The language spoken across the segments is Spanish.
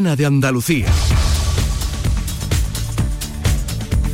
de Andalucía.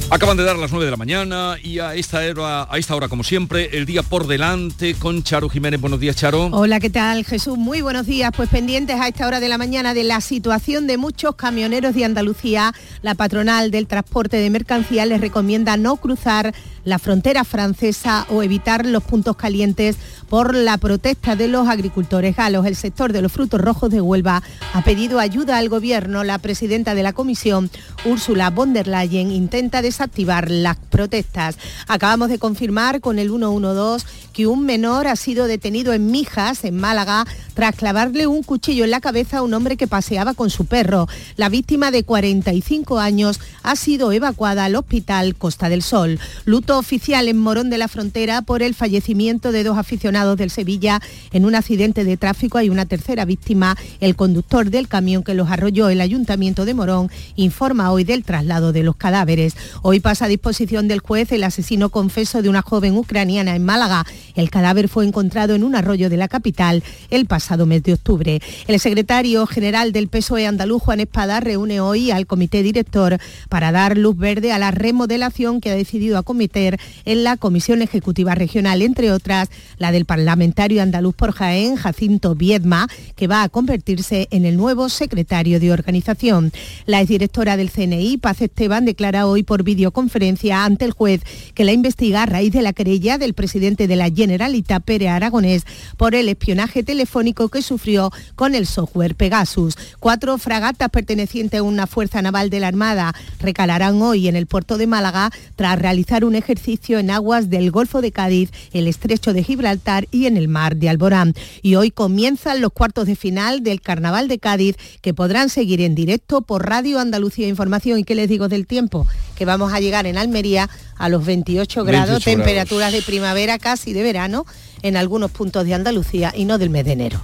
Acaban de dar las 9 de la mañana y a esta, hora, a esta hora, como siempre, el día por delante con Charo Jiménez. Buenos días, Charo. Hola, ¿qué tal, Jesús? Muy buenos días. Pues pendientes a esta hora de la mañana de la situación de muchos camioneros de Andalucía, la patronal del transporte de mercancías les recomienda no cruzar la frontera francesa o evitar los puntos calientes por la protesta de los agricultores galos. El sector de los frutos rojos de Huelva ha pedido ayuda al gobierno. La presidenta de la comisión, Úrsula von der Leyen, intenta desactivar las protestas. Acabamos de confirmar con el 112 que un menor ha sido detenido en Mijas, en Málaga, tras clavarle un cuchillo en la cabeza a un hombre que paseaba con su perro. La víctima de 45 años ha sido evacuada al hospital Costa del Sol. Luto oficial en Morón de la Frontera por el fallecimiento de dos aficionados del Sevilla en un accidente de tráfico. Hay una tercera víctima. El conductor del camión que los arrolló el Ayuntamiento de Morón informa hoy del traslado de los cadáveres. Hoy pasa a disposición del juez el asesino confeso de una joven ucraniana en Málaga. El cadáver fue encontrado en un arroyo de la capital el pasado mes de octubre. El secretario general del PSOE andaluz, Juan Espada, reúne hoy al comité director para dar luz verde a la remodelación que ha decidido acometer en la Comisión Ejecutiva Regional, entre otras la del parlamentario andaluz por Jaén, Jacinto Viedma, que va a convertirse en el nuevo secretario de organización. La exdirectora del CNI, Paz Esteban, declara hoy por videoconferencia ante el juez que la investiga a raíz de la querella del presidente de la Generalitat, Pere Aragonés, por el espionaje telefónico que sufrió con el software Pegasus. Cuatro fragatas pertenecientes a una fuerza naval de la Armada recalarán hoy en el puerto de Málaga tras realizar un ejercicio en aguas del Golfo de Cádiz, el Estrecho de Gibraltar y en el Mar de Alborán. Y hoy comienzan los cuartos de final del Carnaval de Cádiz que podrán seguir en directo por Radio Andalucía Información. ¿Y qué les digo del tiempo? Que vamos a llegar en Almería a los 28 grados, temperaturas de primavera casi de verano en algunos puntos de Andalucía y no del mes de enero.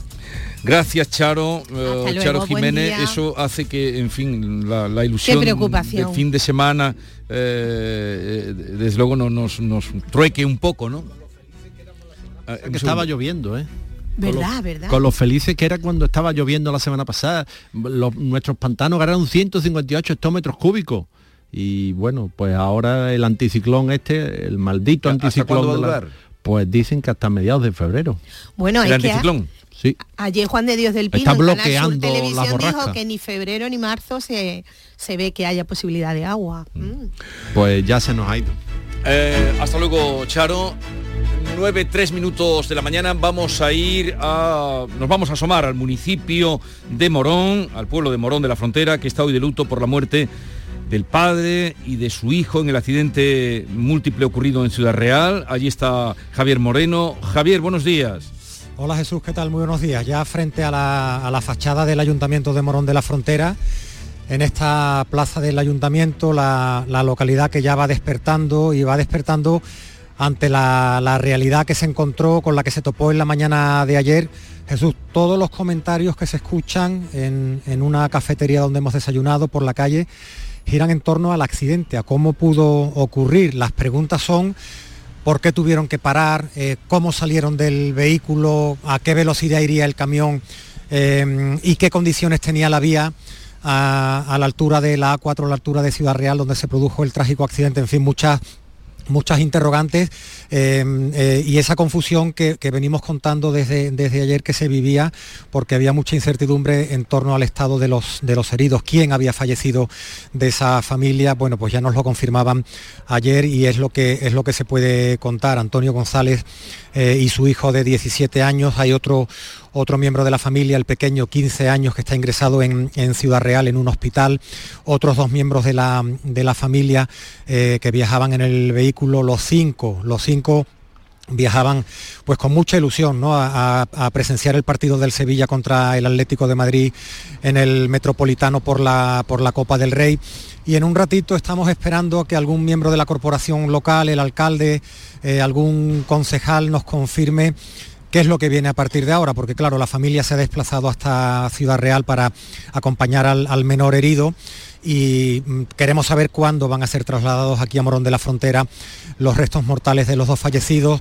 Gracias, Charo, eh, Charo Jiménez. Eso hace que, en fin, la, ilusión del fin de semana, eh, desde luego, no, nos, nos trueque un poco, ¿no? Ah, que estaba lloviendo, ¿eh? ¿Verdad, con verdad? Con lo felices que era cuando estaba lloviendo la semana pasada. nuestros pantanos ganaron 158 hectómetros cúbicos. Y bueno, pues ahora el anticiclón este, el maldito anticiclón. pues dicen que hasta mediados de febrero. Bueno, el anticiclón. Ayer Juan de Dios del Pino Está bloqueando Televisión dijo que ni febrero ni marzo se, se ve que haya posibilidad de agua. Mm. Mm. Pues ya se nos ha ido. Eh, hasta luego, Charo. 9, 3 minutos de la mañana vamos a ir a... Nos vamos a asomar al municipio de Morón, al pueblo de Morón de la Frontera, que está hoy de luto por la muerte del padre y de su hijo en el accidente múltiple ocurrido en Ciudad Real. Allí está Javier Moreno. Javier, buenos días. Hola Jesús, ¿qué tal? Muy buenos días. Ya frente a la, fachada del Ayuntamiento de Morón de la Frontera, en esta plaza del Ayuntamiento, la, localidad que ya va despertando y va despertando ante la, realidad que se encontró, con la que se topó en la mañana de ayer. Jesús, todos los comentarios que se escuchan en, en una cafetería donde hemos desayunado por la calle giran en torno al accidente, a cómo pudo ocurrir. Las preguntas son por qué tuvieron que parar, eh, cómo salieron del vehículo, a qué velocidad iría el camión eh, y qué condiciones tenía la vía a, a, la altura de la A4, a la altura de Ciudad Real, donde se produjo el trágico accidente. En fin, muchas muchas interrogantes em, eh, y esa confusión que, venimos contando desde, desde, ayer que se vivía porque había mucha incertidumbre en torno al estado de los, de los heridos, quién había fallecido de esa familia, bueno, pues ya nos lo confirmaban ayer y es lo que, es lo que se puede contar. Antonio González eh, y su hijo de 17 años, hay otro, otro miembro de la familia, el pequeño, 15 años, que está ingresado en, Ciudad Real en un hospital, otros dos miembros de la, de la familia eh, que viajaban en el vehículo, los cinco, los cinco viajaban pues con mucha ilusión ¿no? a, presenciar el partido del Sevilla contra el Atlético de Madrid en el Metropolitano por la, por la Copa del Rey y en un ratito estamos esperando que algún miembro de la corporación local, el alcalde, eh, algún concejal nos confirme qué es lo que viene a partir de ahora, porque claro, la familia se ha desplazado hasta Ciudad Real para acompañar al, menor herido y mm, queremos saber cuándo van a ser trasladados aquí a Morón de la Frontera los restos mortales de los dos fallecidos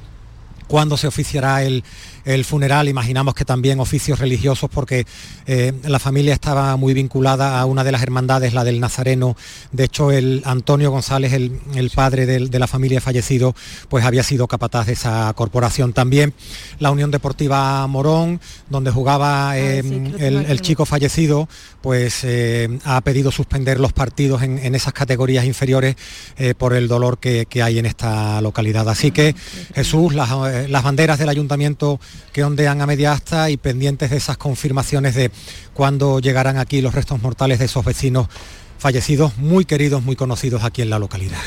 cuándo se oficiará el, el funeral, imaginamos que también oficios religiosos porque eh, la familia estaba muy vinculada a una de las hermandades, la del Nazareno. De hecho, el Antonio González, el, padre de, la familia fallecido, pues había sido capataz de esa corporación. También la Unión Deportiva Morón, donde jugaba ah, em, el, chico fallecido, pues eh, ha pedido suspender los partidos en, esas categorías inferiores eh, por el dolor que, hay en esta localidad. Así que ah, Jesús, las, las banderas del ayuntamiento que ondean a media asta y pendientes de esas confirmaciones de cuándo llegarán aquí los restos mortales de esos vecinos fallecidos, muy queridos, muy conocidos aquí en la localidad.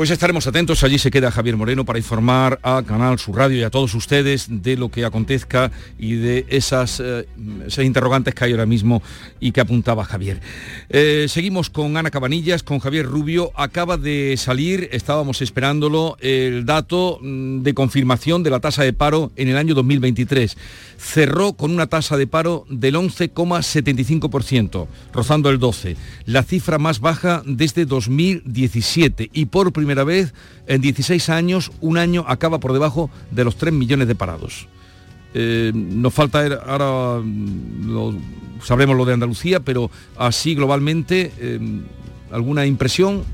Pues estaremos atentos, allí se queda Javier Moreno para informar a Canal Sur Radio y a todos ustedes de lo que acontezca y de esas, eh, interrogantes que hay ahora mismo y que apuntaba Javier. Eh, seguimos con Ana Cabanillas, con Javier Rubio. Acaba de salir, estábamos esperándolo, el dato mm, de confirmación de la tasa de paro en el año 2023. Cerró con una tasa de paro del 11,75%, rozando el 12%, la cifra más baja desde 2017 y por primera primera vez en 16 años, un año acaba por debajo de los 3 millones de parados. Eh, nos falta ahora, mm, sabremos lo de Andalucía, pero así globalmente, eh, ¿alguna impresión?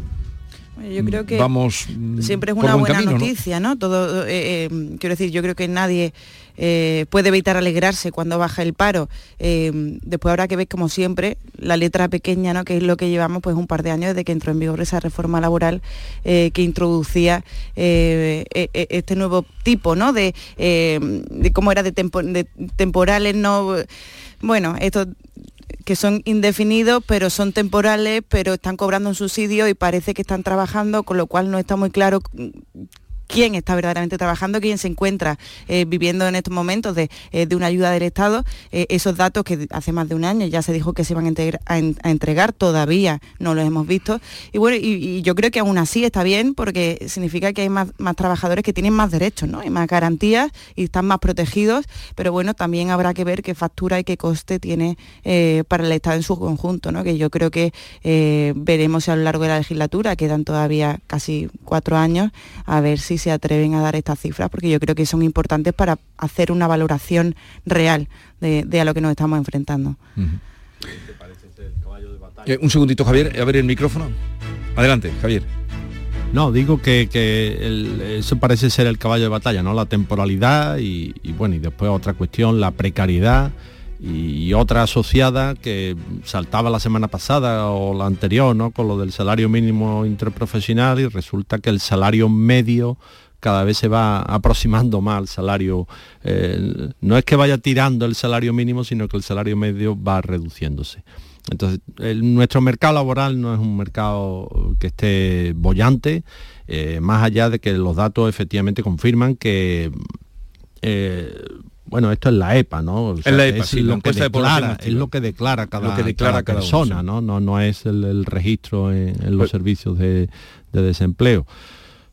Yo creo que Vamos mm, siempre es una buena noticia, ¿no? Todo, eh, quiero decir, yo creo que nadie eh, puede evitar alegrarse cuando baja el paro. Eh, después habrá que ver, como siempre, la letra pequeña, ¿no? que es lo que llevamos pues un par de años desde que entró en vigor esa reforma laboral eh, que introducía e, e, este nuevo tipo ¿no? de, cómo era de, temporales, no bueno, esto que son indefinidos, pero son temporales, pero están cobrando un subsidio y parece que están trabajando, con lo cual no está muy claro quién está verdaderamente trabajando, quién se encuentra eh, viviendo en estos momentos de, eh, una ayuda del Estado, eh, esos datos que hace más de un año ya se dijo que se iban a, entregar, todavía no los hemos visto. Y bueno, y, yo creo que aún así está bien porque significa que hay más, trabajadores que tienen más derechos, ¿no? Hay más garantías y están más protegidos, pero bueno, también habrá que ver qué factura y qué coste tiene para el Estado en su conjunto, ¿no? Que yo creo que veremos a lo largo de la legislatura, quedan todavía casi cuatro años, a ver si se atreven a dar estas cifras, porque yo creo que son importantes para hacer una valoración real de, a lo que nos estamos enfrentando. Eh, un segundito, Javier, a ver el micrófono. Adelante, Javier. No, digo que, eso parece ser el caballo de batalla, ¿no? La temporalidad y, y, bueno, y después otra cuestión, la precariedad y otra asociada que saltaba la semana pasada o la anterior, ¿no? Con lo del salario mínimo interprofesional y resulta que el salario medio cada vez se va aproximando más al salario, eh, no es que vaya tirando el salario mínimo, sino que el salario medio va reduciéndose. Entonces, nuestro mercado laboral no es un mercado que esté bollante, eh, más allá de que los datos efectivamente confirman que eh, bueno, esto es la EPA, ¿no? es la EPA, sí, lo que declara, es lo que declara cada, que declara cada, persona, ¿no? ¿no? No es el, registro en, los pues servicios de, desempleo.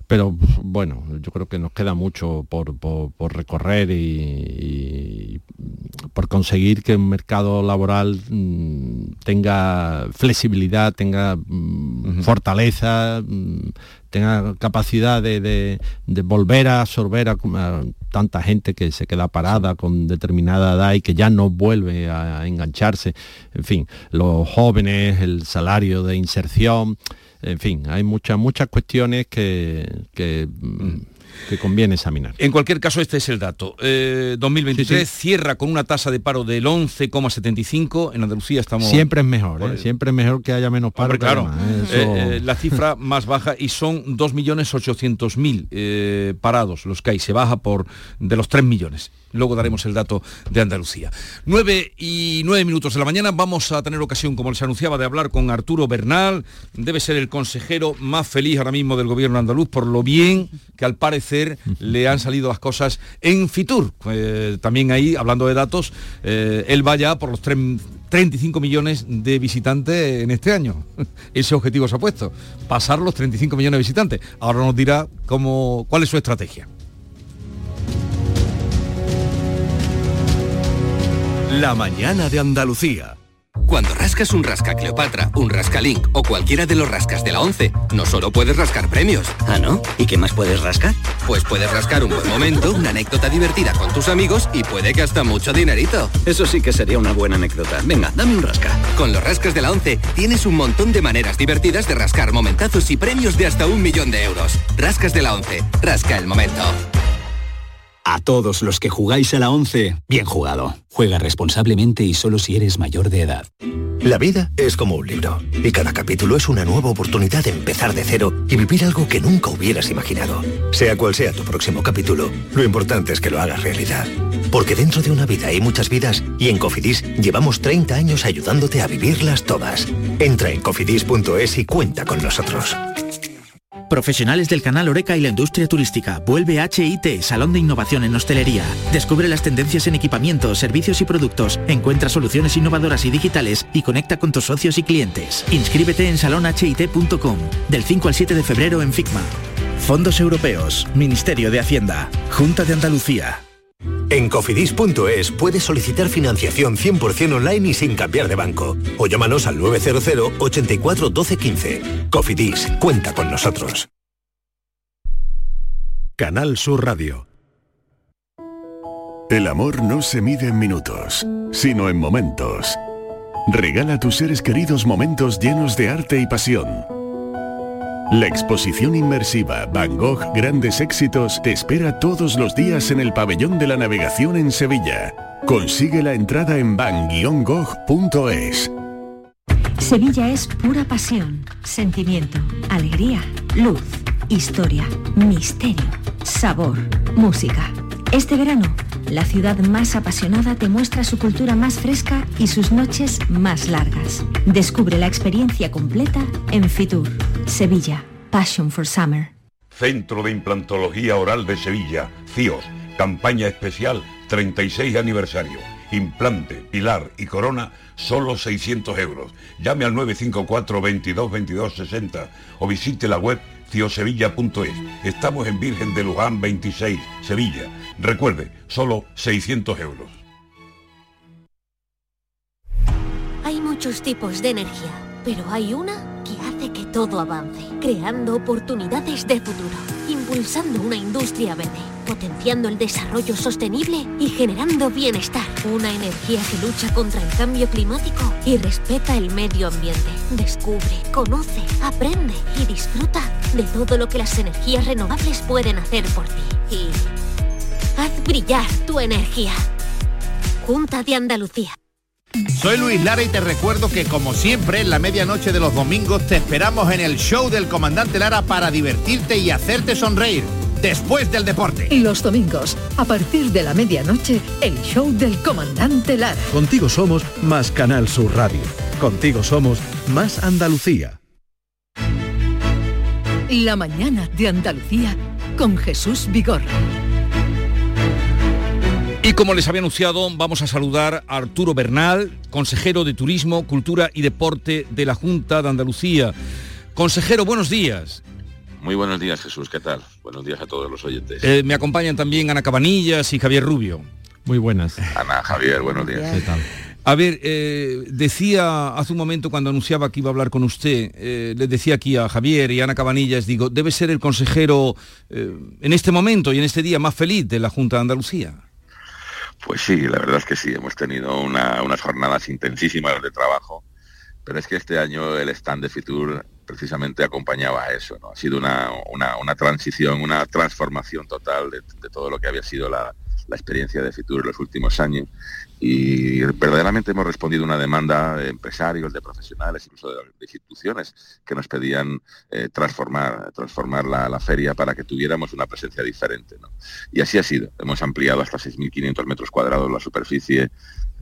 Pero bueno, yo creo que nos queda mucho por, recorrer y, por conseguir que un mercado laboral mm, tenga flexibilidad, tenga mm, fortaleza, mm, tenga capacidad de, volver a absorber a, tanta gente que se queda parada con determinada edad y que ya no vuelve a, engancharse. En fin, los jóvenes, el salario de inserción, en fin, hay muchas, muchas cuestiones que, que mm que conviene examinar. En cualquier caso, este es el dato. 2023 eh, cierra con una tasa de paro del 11,75. En Andalucía estamos... Siempre es mejor, ¿eh? siempre es mejor que haya menos paro. claro, ¿eh? la cifra más baja y son 2.800.000 parados los que hay. Se baja por de los 3 millones. Luego daremos el dato de Andalucía. 9 y 9 minutos de la mañana vamos a tener ocasión, como les anunciaba, de hablar con Arturo Bernal. Debe ser el consejero más feliz ahora mismo del gobierno andaluz por lo bien que al parecer le han salido las cosas en Fitur. Eh, también ahí, hablando de datos, eh, él va ya por los 35 millones de visitantes en este año. Ese objetivo se ha puesto, pasar los 35 millones de visitantes. Ahora nos dirá cómo, cuál es su estrategia. La mañana de Andalucía. Cuando rascas un rasca Cleopatra, un rascalink o cualquiera de los rascas de la 11, no solo puedes rascar premios. Ah, ¿no? ¿Y qué más puedes rascar? Pues puedes rascar un buen momento, una anécdota divertida con tus amigos y puede que hasta mucho dinerito. Eso sí que sería una buena anécdota. Venga, dame un rasca. Con los rascas de la 11 tienes un montón de maneras divertidas de rascar momentazos y premios de hasta un millón de euros. Rascas de la 11. Rasca el momento. A todos los que jugáis a la 11, bien jugado. Juega responsablemente y solo si eres mayor de edad. La vida es como un libro y cada capítulo es una nueva oportunidad de empezar de cero y vivir algo que nunca hubieras imaginado. Sea cual sea tu próximo capítulo, lo importante es que lo hagas realidad. Porque dentro de una vida hay muchas vidas y en Cofidis llevamos 30 años ayudándote a vivirlas todas. Entra en cofidis.es y cuenta con nosotros. Profesionales del canal Oreca y la industria turística. Vuelve HIT, Salón de Innovación en Hostelería. Descubre las tendencias en equipamientos, servicios y productos. Encuentra soluciones innovadoras y digitales y conecta con tus socios y clientes. Inscríbete en salonhit.com del 5 al 7 de febrero en FICMA. Fondos Europeos, Ministerio de Hacienda, Junta de Andalucía. En cofidis.es puedes solicitar financiación 100% online y sin cambiar de banco. O llámanos al 900 84 12 15. Cofidis, cuenta con nosotros. Canal Sur Radio. El amor no se mide en minutos, sino en momentos. Regala a tus seres queridos momentos llenos de arte y pasión. La exposición inmersiva Van Gogh Grandes Éxitos te espera todos los días en el Pabellón de la Navegación en Sevilla. Consigue la entrada en van-gogh.es. Sevilla es pura pasión, sentimiento, alegría, luz, historia, misterio, sabor, música. Este verano, la ciudad más apasionada te muestra su cultura más fresca y sus noches más largas. Descubre la experiencia completa en Fitur, Sevilla, Passion for Summer. Centro de Implantología Oral de Sevilla, CIOS, campaña especial 36 aniversario. Implante, pilar y corona, solo 600 euros. Llame al 954 22 22 60 o visite la web ciosevilla.es. Estamos en Virgen de Luján 26, Sevilla. Recuerde, solo 600 euros. Hay muchos tipos de energía, pero hay una que todo avance, creando oportunidades de futuro, impulsando una industria verde, potenciando el desarrollo sostenible y generando bienestar. Una energía que lucha contra el cambio climático y respeta el medio ambiente. Descubre, conoce, aprende y disfruta de todo lo que las energías renovables pueden hacer por ti. Y haz brillar tu energía. Junta de Andalucía. Soy Luis Lara y te recuerdo que como siempre en la medianoche de los domingos te esperamos en el show del comandante Lara para divertirte y hacerte sonreír después del deporte. Y los domingos, a partir de la medianoche, el show del comandante Lara. Contigo somos más Canal Sur Radio. Contigo somos más Andalucía. La mañana de Andalucía con Jesús Vigorra. Y como les había anunciado, vamos a saludar a Arturo Bernal, consejero de Turismo, Cultura y Deporte de la Junta de Andalucía. Consejero, buenos días. Muy buenos días, Jesús. ¿Qué tal? Buenos días a todos los oyentes. Eh, me acompañan también Ana Cabanillas y Javier Rubio. Muy buenas. Ana, Javier, buenos días. ¿Qué tal? A ver, eh, decía hace un momento cuando anunciaba que iba a hablar con usted, eh, le decía aquí a Javier y a Ana Cabanillas, digo, debe ser el consejero en este momento y en este día más feliz de la Junta de Andalucía. Pues sí, la verdad es que sí, hemos tenido unas jornadas intensísimas de trabajo, pero es que este año el stand de Fitur precisamente acompañaba a eso, ¿no? Ha sido una, transición, una transformación total de, todo lo que había sido la, la experiencia de Fitur en los últimos años y verdaderamente hemos respondido a una demanda de empresarios, de profesionales, incluso de, instituciones que nos pedían eh, transformar, transformar la, feria para que tuviéramos una presencia diferente. Y así ha sido. Hemos ampliado hasta 6.500 metros cuadrados la superficie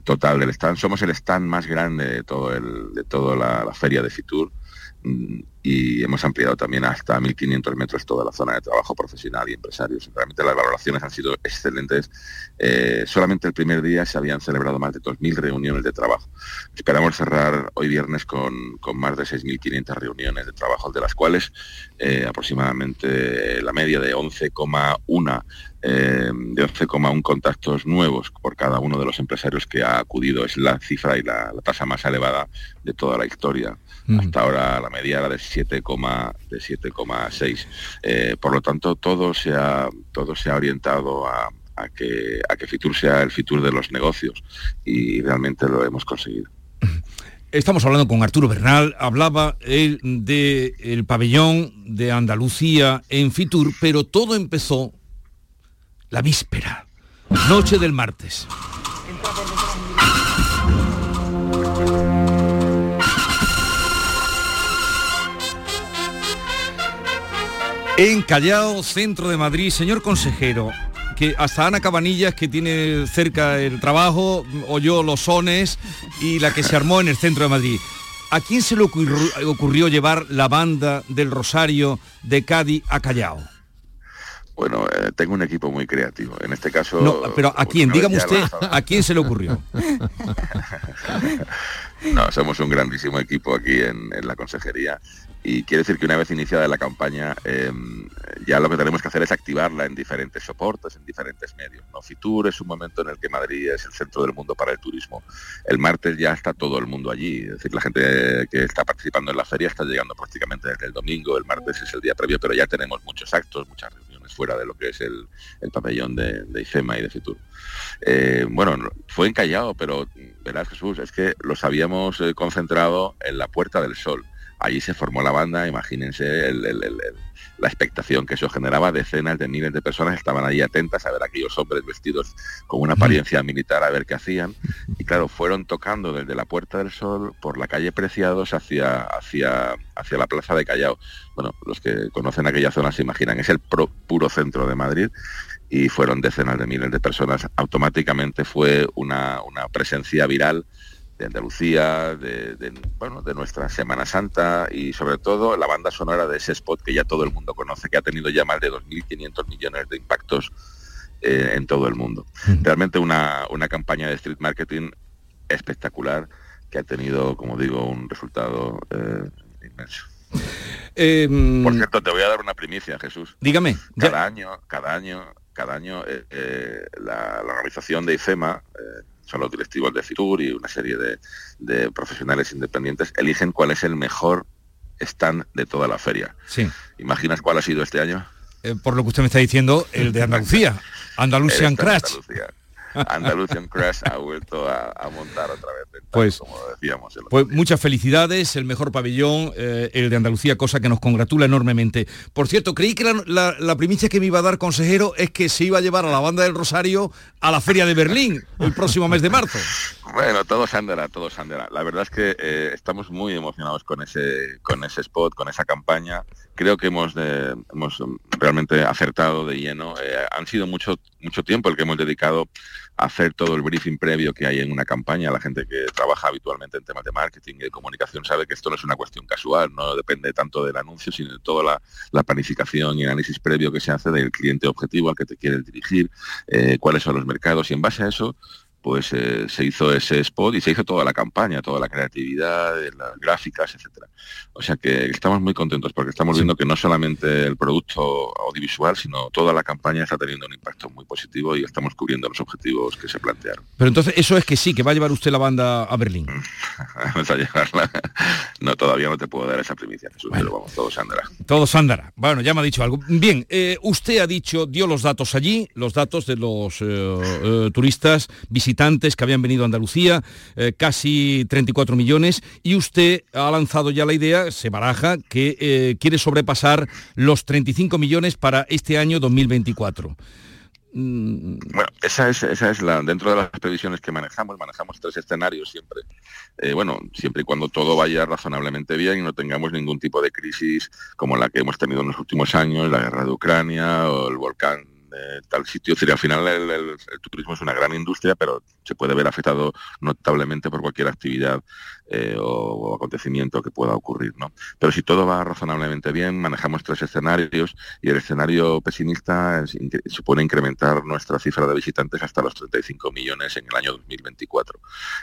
total del stand. Somos el stand más grande de, todo el, de toda la feria de Fitur y hemos ampliado también hasta 1.500 metros toda la zona de trabajo profesional y empresarios. Realmente las valoraciones han sido excelentes. Eh, solamente el primer día se habían celebrado más de 2.000 reuniones de trabajo. Esperamos cerrar hoy viernes con, más de 6.500 reuniones de trabajo, de las cuales eh, aproximadamente la media de 11,1 eh, de 11,1 contactos nuevos por cada uno de los empresarios que ha acudido. Es la cifra y la tasa más elevada de toda la historia hasta ahora la media era de de 7,6. Eh, por lo tanto, todo se ha, todo se ha orientado a, que, a que Fitur sea el Fitur de los negocios y realmente lo hemos conseguido. Estamos hablando con Arturo Bernal, hablaba él del pabellón de Andalucía en Fitur, pero todo empezó la víspera, noche del martes. En Callao, centro de Madrid, señor consejero, que hasta Ana Cabanillas, que tiene cerca el trabajo, oyó los sones y la que se armó en el centro de Madrid. ¿A quién se le ocurrió, llevar la banda del Rosario de Cádiz a Callao? Bueno, eh, tengo un equipo muy creativo. En este caso... No, pero ¿a quién? Dígame usted, ¿a quién se le ocurrió? no, somos un grandísimo equipo aquí en la consejería y quiere decir que una vez iniciada la campaña em, ya lo que tenemos que hacer es activarla en diferentes soportes, en diferentes medios. ¿no? Fitur es un momento en el que Madrid es el centro del mundo para el turismo. El martes ya está todo el mundo allí, es decir, la gente que está participando en la feria está llegando prácticamente desde el domingo, el martes es el día previo, pero ya tenemos muchos actos, muchas reuniones fuera de lo que es el, pabellón de, IFEMA y de Fitur. Eh, bueno, fue encallado, pero verás Jesús, es que los habíamos eh, concentrado en la Puerta del Sol allí se formó la banda, imagínense la expectación que eso generaba, decenas de miles de personas estaban allí atentas a ver a aquellos hombres vestidos con una apariencia militar a ver qué hacían. Y claro, fueron tocando desde la Puerta del Sol por la calle Preciados hacia, hacia, hacia la Plaza de Callao. Bueno, los que conocen aquella zona se imaginan, es el puro centro de Madrid y fueron decenas de miles de personas. Automáticamente fue una, una presencia viral de Andalucía, de, bueno, de nuestra Semana Santa y sobre todo la banda sonora de ese spot que ya todo el mundo conoce, que ha tenido ya más de 2.500 millones de impactos eh, en todo el mundo. Realmente una, una campaña de street marketing espectacular que ha tenido, como digo, un resultado eh, inmenso. Em, Por cierto, te voy a dar una primicia, Jesús. Dígame. Cada año, cada año, cada año eh, la, la, organización de IFEMA son los directivos de Fitur y una serie de, profesionales independientes, eligen cuál es el mejor stand de toda la feria. Sí. ¿Imaginas cuál ha sido este año? Eh, por lo que usted me está diciendo, el de Andalucía, Andalusian Crash. Andalusian Crash ha vuelto a, montar otra vez. Pues, como decíamos. Pues muchas felicidades, el mejor pabellón, eh, el de Andalucía, cosa que nos congratula enormemente. Por cierto, creí que la, primicia que me iba a dar consejero es que se iba a llevar a la banda del Rosario a la feria de Berlín el próximo mes de marzo. Bueno, todo se andará, todo se andará. La verdad es que eh, estamos muy emocionados con ese, con ese spot, con esa campaña. Creo que hemos, hemos realmente acertado de lleno. Eh, han sido mucho, mucho tiempo el que hemos dedicado hacer todo el briefing previo que hay en una campaña. La gente que trabaja habitualmente en temas de marketing y de comunicación sabe que esto no es una cuestión casual, no depende tanto del anuncio, sino de toda la, planificación y análisis previo que se hace del cliente objetivo al que te quieres dirigir, eh, cuáles son los mercados y en base a eso pues eh, se hizo ese spot y se hizo toda la campaña, toda la creatividad, las gráficas, etcétera. O sea que estamos muy contentos porque estamos viendo que no solamente el producto audiovisual, sino toda la campaña está teniendo un impacto muy positivo y estamos cubriendo los objetivos que se plantearon. Pero entonces eso es que sí, que va a llevar usted la banda a Berlín. a llevarla. No, todavía no te puedo dar esa primicia, Jesús, pero vamos, todo se andará. Todo se andará. Bueno, ya me ha dicho algo. Bien, eh, usted ha dicho, dio los datos allí, los datos de los eh, turistas visitantes que habían venido a Andalucía, eh, casi 34 millones, y usted ha lanzado ya la idea, se baraja, que eh, quiere sobrepasar los 35 millones para este año 2024. Mm. Bueno, esa es, esa es la, dentro de las previsiones que manejamos, manejamos tres escenarios siempre. Eh, bueno, siempre y cuando todo vaya razonablemente bien y no tengamos ningún tipo de crisis como la que hemos tenido en los últimos años, la guerra de Ucrania o el volcán tal sitio. al final el, turismo es una gran industria, pero se puede ver afectado notablemente por cualquier actividad eh, o, acontecimiento que pueda ocurrir. ¿no? Pero si todo va razonablemente bien, manejamos tres escenarios y el escenario pesimista supone incrementar nuestra cifra de visitantes hasta los 35 millones en el año 2024.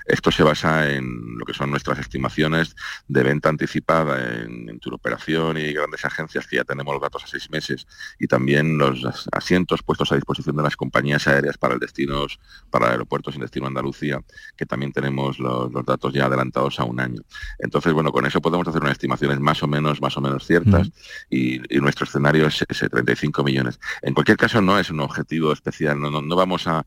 Esto se basa en lo que son nuestras estimaciones de venta anticipada en, en operación y grandes agencias que ya tenemos los datos a seis meses y también los asientos 200 puestos a disposición de las compañías aéreas para el destinos, para aeropuertos en destino Andalucía, que también tenemos los, datos ya adelantados a un año. Entonces, bueno, con eso podemos hacer unas estimaciones más o menos, más o menos ciertas y, nuestro escenario es ese 35 millones. En cualquier caso, no es un objetivo especial, no, no, vamos a,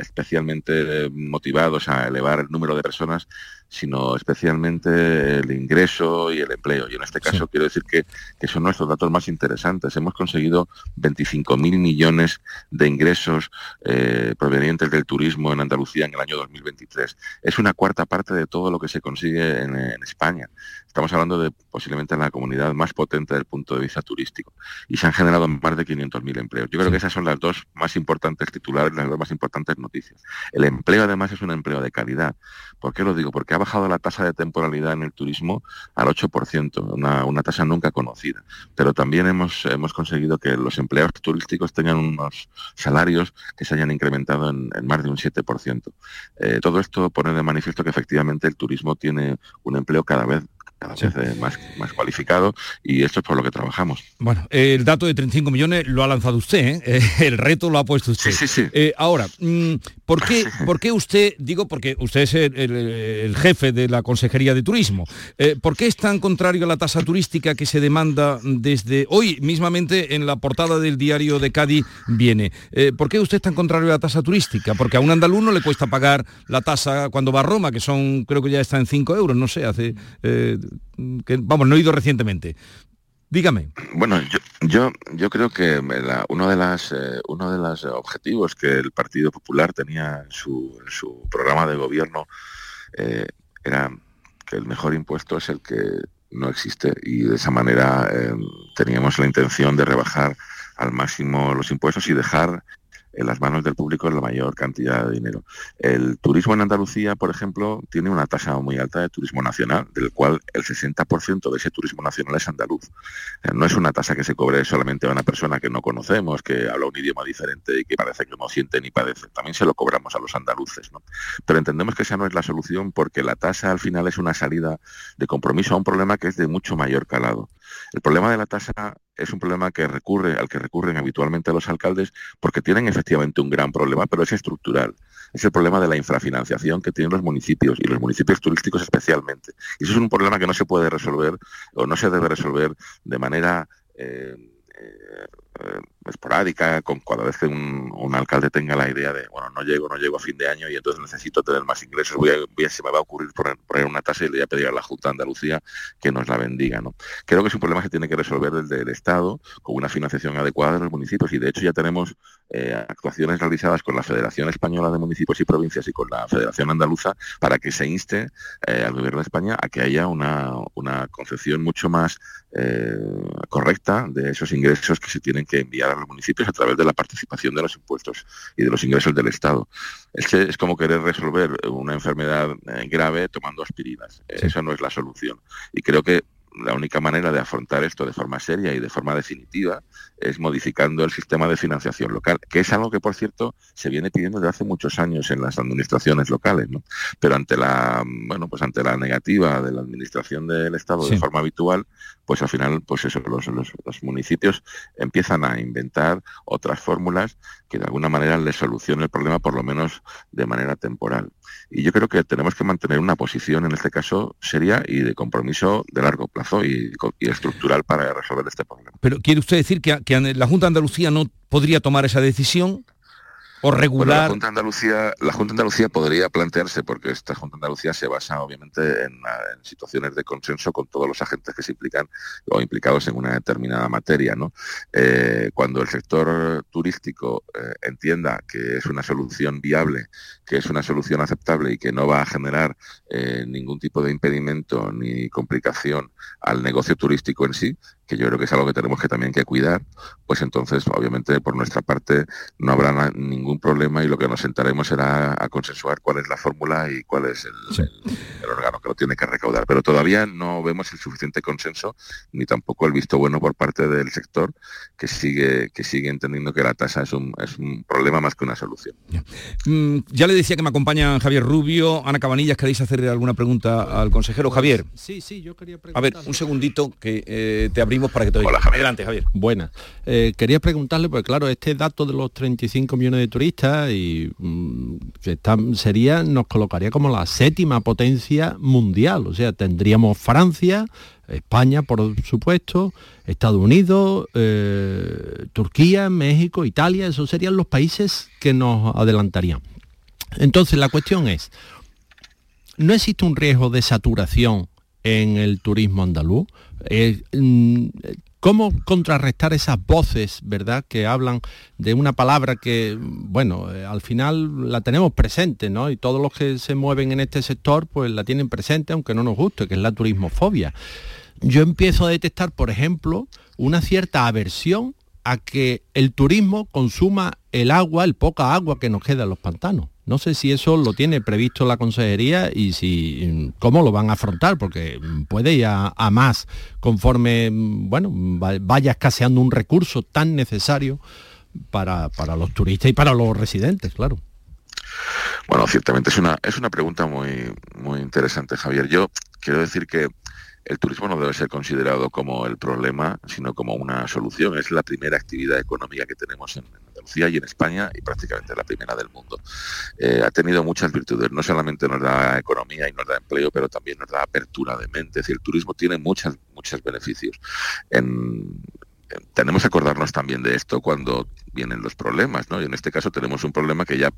especialmente motivados a elevar el número de personas, sino especialmente el ingreso y el empleo. Y en este caso quiero decir que, son nuestros datos más interesantes. Hemos conseguido 25.000 millones de ingresos eh, provenientes del turismo en Andalucía en el año 2023. Es una cuarta parte de todo lo que se consigue en, en España. Estamos hablando de posiblemente la comunidad más potente del punto de vista turístico. Y se han generado más de 500.000 empleos. Yo creo que esas son las dos más importantes titulares, las dos más importantes noticias. El empleo además es un empleo de calidad. ¿Por qué lo digo? Porque ha bajado la tasa de temporalidad en el turismo al 8%, una, una tasa nunca conocida. Pero también hemos, hemos conseguido que los empleados turísticos tengan unos salarios que se hayan incrementado en, más de un 7%. Eh, todo esto pone de manifiesto que efectivamente el turismo tiene un empleo cada vez más, más cualificado y esto es por lo que trabajamos. Bueno, el dato de 35 millones lo ha lanzado usted, ¿eh? el reto lo ha puesto usted. Sí, sí, sí. Eh, ahora, mm, ¿por qué, ¿por qué usted, digo porque usted es el, jefe de la Consejería de Turismo, eh, ¿por qué es tan contrario a la tasa turística que se demanda desde hoy, mismamente en la portada del diario de Cádiz viene? ¿Por qué usted es tan contrario a la tasa turística? Porque a un andaluz no le cuesta pagar la tasa cuando va a Roma, que son, creo que ya está en 5 euros, no sé, hace vamos, no he ido recientemente. Dígame. Bueno, yo, yo, creo que uno, de las, eh, uno de los objetivos que el Partido Popular tenía en su, su programa de gobierno eh, era que el mejor impuesto es el que no existe y de esa manera eh, teníamos la intención de rebajar al máximo los impuestos y dejar en las manos del público la mayor cantidad de dinero. El turismo en Andalucía, por ejemplo, tiene una tasa muy alta de turismo nacional, del cual el 60% de ese turismo nacional es andaluz. Eh, no es una tasa que se cobre solamente a una persona que no conocemos, que habla un idioma diferente y que parece que no siente ni padece. También se lo cobramos a los andaluces. ¿no? Pero entendemos que esa no es la solución porque la tasa al final es una salida de compromiso a un problema que es de mucho mayor calado. El problema de la tasa es un problema que recurre, al que recurren habitualmente los alcaldes porque tienen efectivamente un gran problema, pero es estructural. Es el problema de la infrafinanciación que tienen los municipios y los municipios turísticos especialmente. Y eso es un problema que no se puede resolver o no se debe resolver de manera eh, eh, esporádica, con cada vez que un, alcalde tenga la idea de, bueno, no llego, no llego a fin de año y entonces necesito tener más ingresos, voy a, se me va a ocurrir poner, una tasa y le voy a pedir a la Junta de Andalucía que nos la bendiga. ¿no? Creo que es un problema que tiene que resolver desde el Estado con una financiación adecuada de los municipios y de hecho ya tenemos eh, actuaciones realizadas con la Federación Española de Municipios y Provincias y con la Federación Andaluza para que se inste al Gobierno de España a que haya una, una concepción mucho más correcta de esos ingresos que se tienen que enviar a los municipios a través de la participación de los impuestos y de los ingresos del Estado. Es, es como querer resolver una enfermedad eh, grave tomando aspirinas. Eso no es la solución. Y creo que la única manera de afrontar esto de forma seria y de forma definitiva es modificando el sistema de financiación local, que es algo que, por cierto, se viene pidiendo desde hace muchos años en las administraciones locales, ¿no? Pero ante la, bueno, pues ante la negativa de la administración del Estado de forma habitual, pues al final, pues eso, los, los, municipios empiezan a inventar otras fórmulas que de alguna manera les solucionen el problema, por lo menos de manera temporal. Y yo creo que tenemos que mantener una posición, en este caso, seria y de compromiso de largo plazo y, estructural para resolver este problema. Pero ¿quiere usted decir que, que la Junta de Andalucía no podría tomar esa decisión? O regular. la, Junta Andalucía, la Junta Andalucía podría plantearse, porque esta Junta Andalucía se basa obviamente en, situaciones de consenso con todos los agentes que se implican o implicados en una determinada materia. ¿no? Eh, cuando el sector turístico eh, entienda que es una solución viable, que es una solución aceptable y que no va a generar eh, ningún tipo de impedimento ni complicación al negocio turístico en sí, que yo creo que es algo que tenemos que también que cuidar, pues entonces obviamente por nuestra parte no habrá ningún ningún problema y lo que nos sentaremos será a consensuar cuál es la fórmula y cuál es el, órgano que lo tiene que recaudar. Pero todavía no vemos el suficiente consenso ni tampoco el visto bueno por parte del sector que sigue, que sigue entendiendo que la tasa es un, es un problema más que una solución. Mm, ya le decía que me acompañan Javier Rubio, Ana Cabanillas, ¿queréis hacerle alguna pregunta al consejero? Pues, Javier. Sí, sí, yo quería preguntar. A ver, un segundito que eh, te abrimos para que te Hola, Javier. Adelante, Javier. Buena. Eh, quería preguntarle, porque claro, este dato de los 35 millones de turistas y mm, que sería, nos colocaría como la séptima potencia mundial. O sea, tendríamos Francia, España, por supuesto, Estados Unidos, eh, Turquía, México, Italia, esos serían los países que nos adelantarían. Entonces, la cuestión es, ¿no existe un riesgo de saturación en el turismo andaluz? Eh, mm, ¿Cómo contrarrestar esas voces, verdad, que hablan de una palabra que, bueno, eh, al final la tenemos presente, ¿no? Y todos los que se mueven en este sector, pues la tienen presente, aunque no nos guste, que es la turismofobia. Yo empiezo a detectar, por ejemplo, una cierta aversión a que el turismo consuma el agua, el poca agua que nos queda en los pantanos. No sé si eso lo tiene previsto la consejería y si cómo lo van a afrontar, porque puede ir a, más conforme bueno, vaya escaseando un recurso tan necesario para, para los turistas y para los residentes, claro. Bueno, ciertamente es una, es una pregunta muy, muy interesante, Javier. Yo quiero decir que el turismo no debe ser considerado como el problema, sino como una solución. Es la primera actividad económica que tenemos en Andalucía y en España y prácticamente la primera del mundo. Eh, ha tenido muchas virtudes. No solamente nos da economía y nos da empleo, pero también nos da apertura de mente. Es decir, el turismo tiene muchas, muchos beneficios. En, tenemos que acordarnos también de esto cuando vienen los problemas, ¿no? Y en este caso tenemos un problema que ya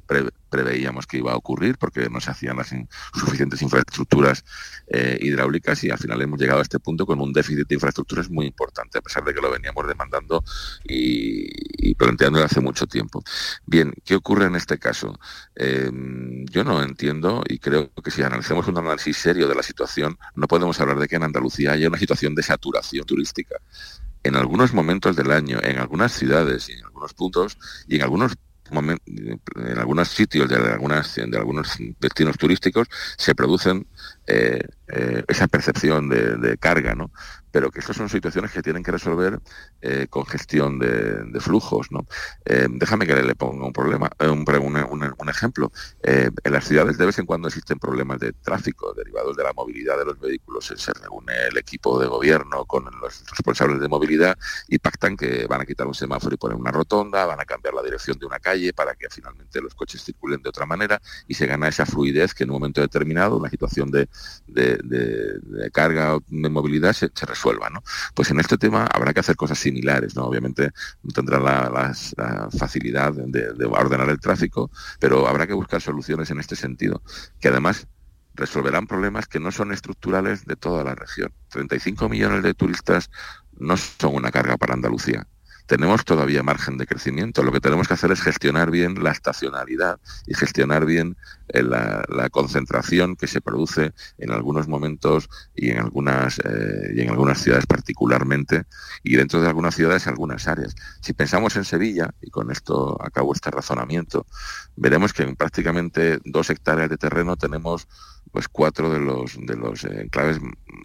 preveíamos que iba a ocurrir porque no se hacían las suficientes infraestructuras eh, hidráulicas y al final hemos llegado a este punto con un déficit de infraestructuras muy importante, a pesar de que lo veníamos demandando y, planteando hace mucho tiempo. Bien, ¿qué ocurre en este caso? Em, yo no entiendo y creo que si analizamos un análisis serio de la situación, no podemos hablar de que en Andalucía haya una situación de saturación turística en algunos momentos del año, en algunas ciudades y en algunos puntos y en algunos en algunos sitios de algunas de algunos destinos turísticos se producen eh, eh, esa percepción de, carga, ¿no? Pero que estas son situaciones que tienen que resolver eh, con gestión de, flujos, ¿no? déjame que le, ponga un problema, un, ejemplo. en las ciudades de vez en cuando existen problemas de tráfico derivados de la movilidad de los vehículos. Se reúne el equipo de gobierno con los responsables de movilidad y pactan que van a quitar un semáforo y poner una rotonda, van a cambiar la dirección de una calle para que finalmente los coches circulen de otra manera y se gana esa fluidez que en un momento determinado, una situación de, carga o de movilidad se, resuelva. Pues en este tema habrá que hacer cosas similares. ¿no? Obviamente no tendrán la, facilidad de, ordenar el tráfico, pero habrá que buscar soluciones en este sentido, que además resolverán problemas que no son estructurales de toda la región. 35 millones de turistas no son una carga para Andalucía tenemos todavía margen de crecimiento. Lo que tenemos que hacer es gestionar bien la estacionalidad y gestionar bien eh, la, concentración que se produce en algunos momentos y en algunas eh, y en algunas ciudades particularmente y dentro de algunas ciudades algunas áreas. Si pensamos en Sevilla y con esto acabo este razonamiento, veremos que en prácticamente dos hectáreas de terreno tenemos pues cuatro de los de los eh, enclaves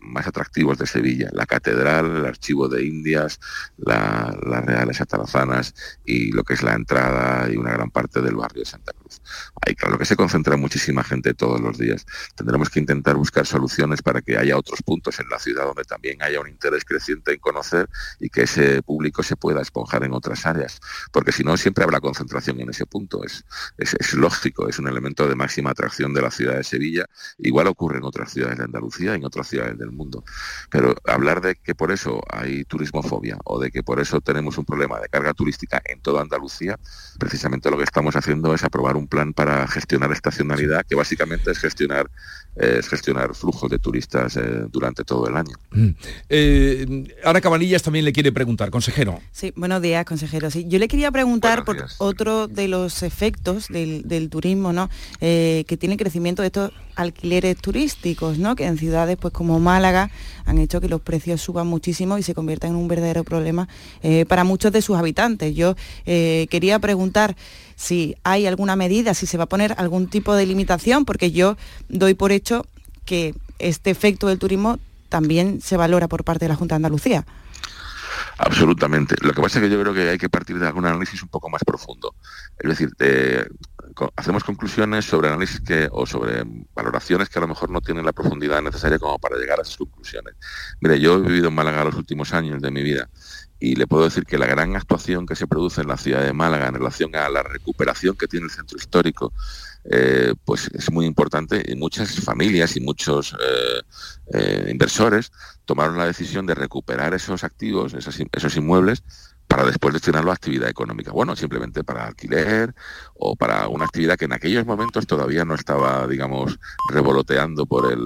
más atractivos de Sevilla, la catedral, el archivo de Indias, las reales atarazanas y lo que es la entrada y una gran parte del barrio de Santa Cruz. Ahí claro que se concentra muchísima gente todos los días. Tendremos que intentar buscar soluciones para que haya otros puntos en la ciudad donde también haya un interés creciente en conocer y que ese público se pueda esponjar en otras áreas, porque si no siempre habrá concentración en ese punto. Es, es, lógico, es un elemento de máxima atracción de la ciudad de Sevilla Igual ocurre en otras ciudades de Andalucía en otras ciudades del mundo. Pero hablar de que por eso hay turismofobia o de que por eso tenemos un problema de carga turística en toda Andalucía, precisamente lo que estamos haciendo es aprobar un plan para gestionar estacionalidad, que básicamente es gestionar es gestionar flujos de turistas eh, durante todo el año. Mm. Eh, Ana Cabanillas también le quiere preguntar, consejero. Sí, buenos días, consejero. Sí, yo le quería preguntar por otro de los efectos del, turismo, ¿no? Eh, que tiene crecimiento de estos alquileres turísticos, ¿no? Que en ciudades pues como Málaga han hecho que los precios suban muchísimo y se conviertan en un verdadero problema para muchos de sus habitantes. Yo quería preguntar si hay alguna medida, si se va a poner algún tipo de limitación, porque yo doy por hecho que este efecto del turismo también se valora por parte de la Junta de Andalucía. Absolutamente. Lo que pasa es que yo creo que hay que partir de algún análisis un poco más profundo. Es decir, hacemos conclusiones sobre análisis que, o sobre valoraciones que a lo mejor no tienen la profundidad necesaria como para llegar a esas conclusiones. Mire, yo he vivido en Málaga los últimos años de mi vida y le puedo decir que la gran actuación que se produce en la ciudad de Málaga en relación a la recuperación que tiene el centro histórico, eh, pues es muy importante y muchas familias y muchos eh, eh, inversores tomaron la decisión de recuperar esos activos, esos inmuebles, para después destinarlo a actividad económica. Bueno, simplemente para alquiler o para una actividad que en aquellos momentos todavía no estaba, digamos, revoloteando por el,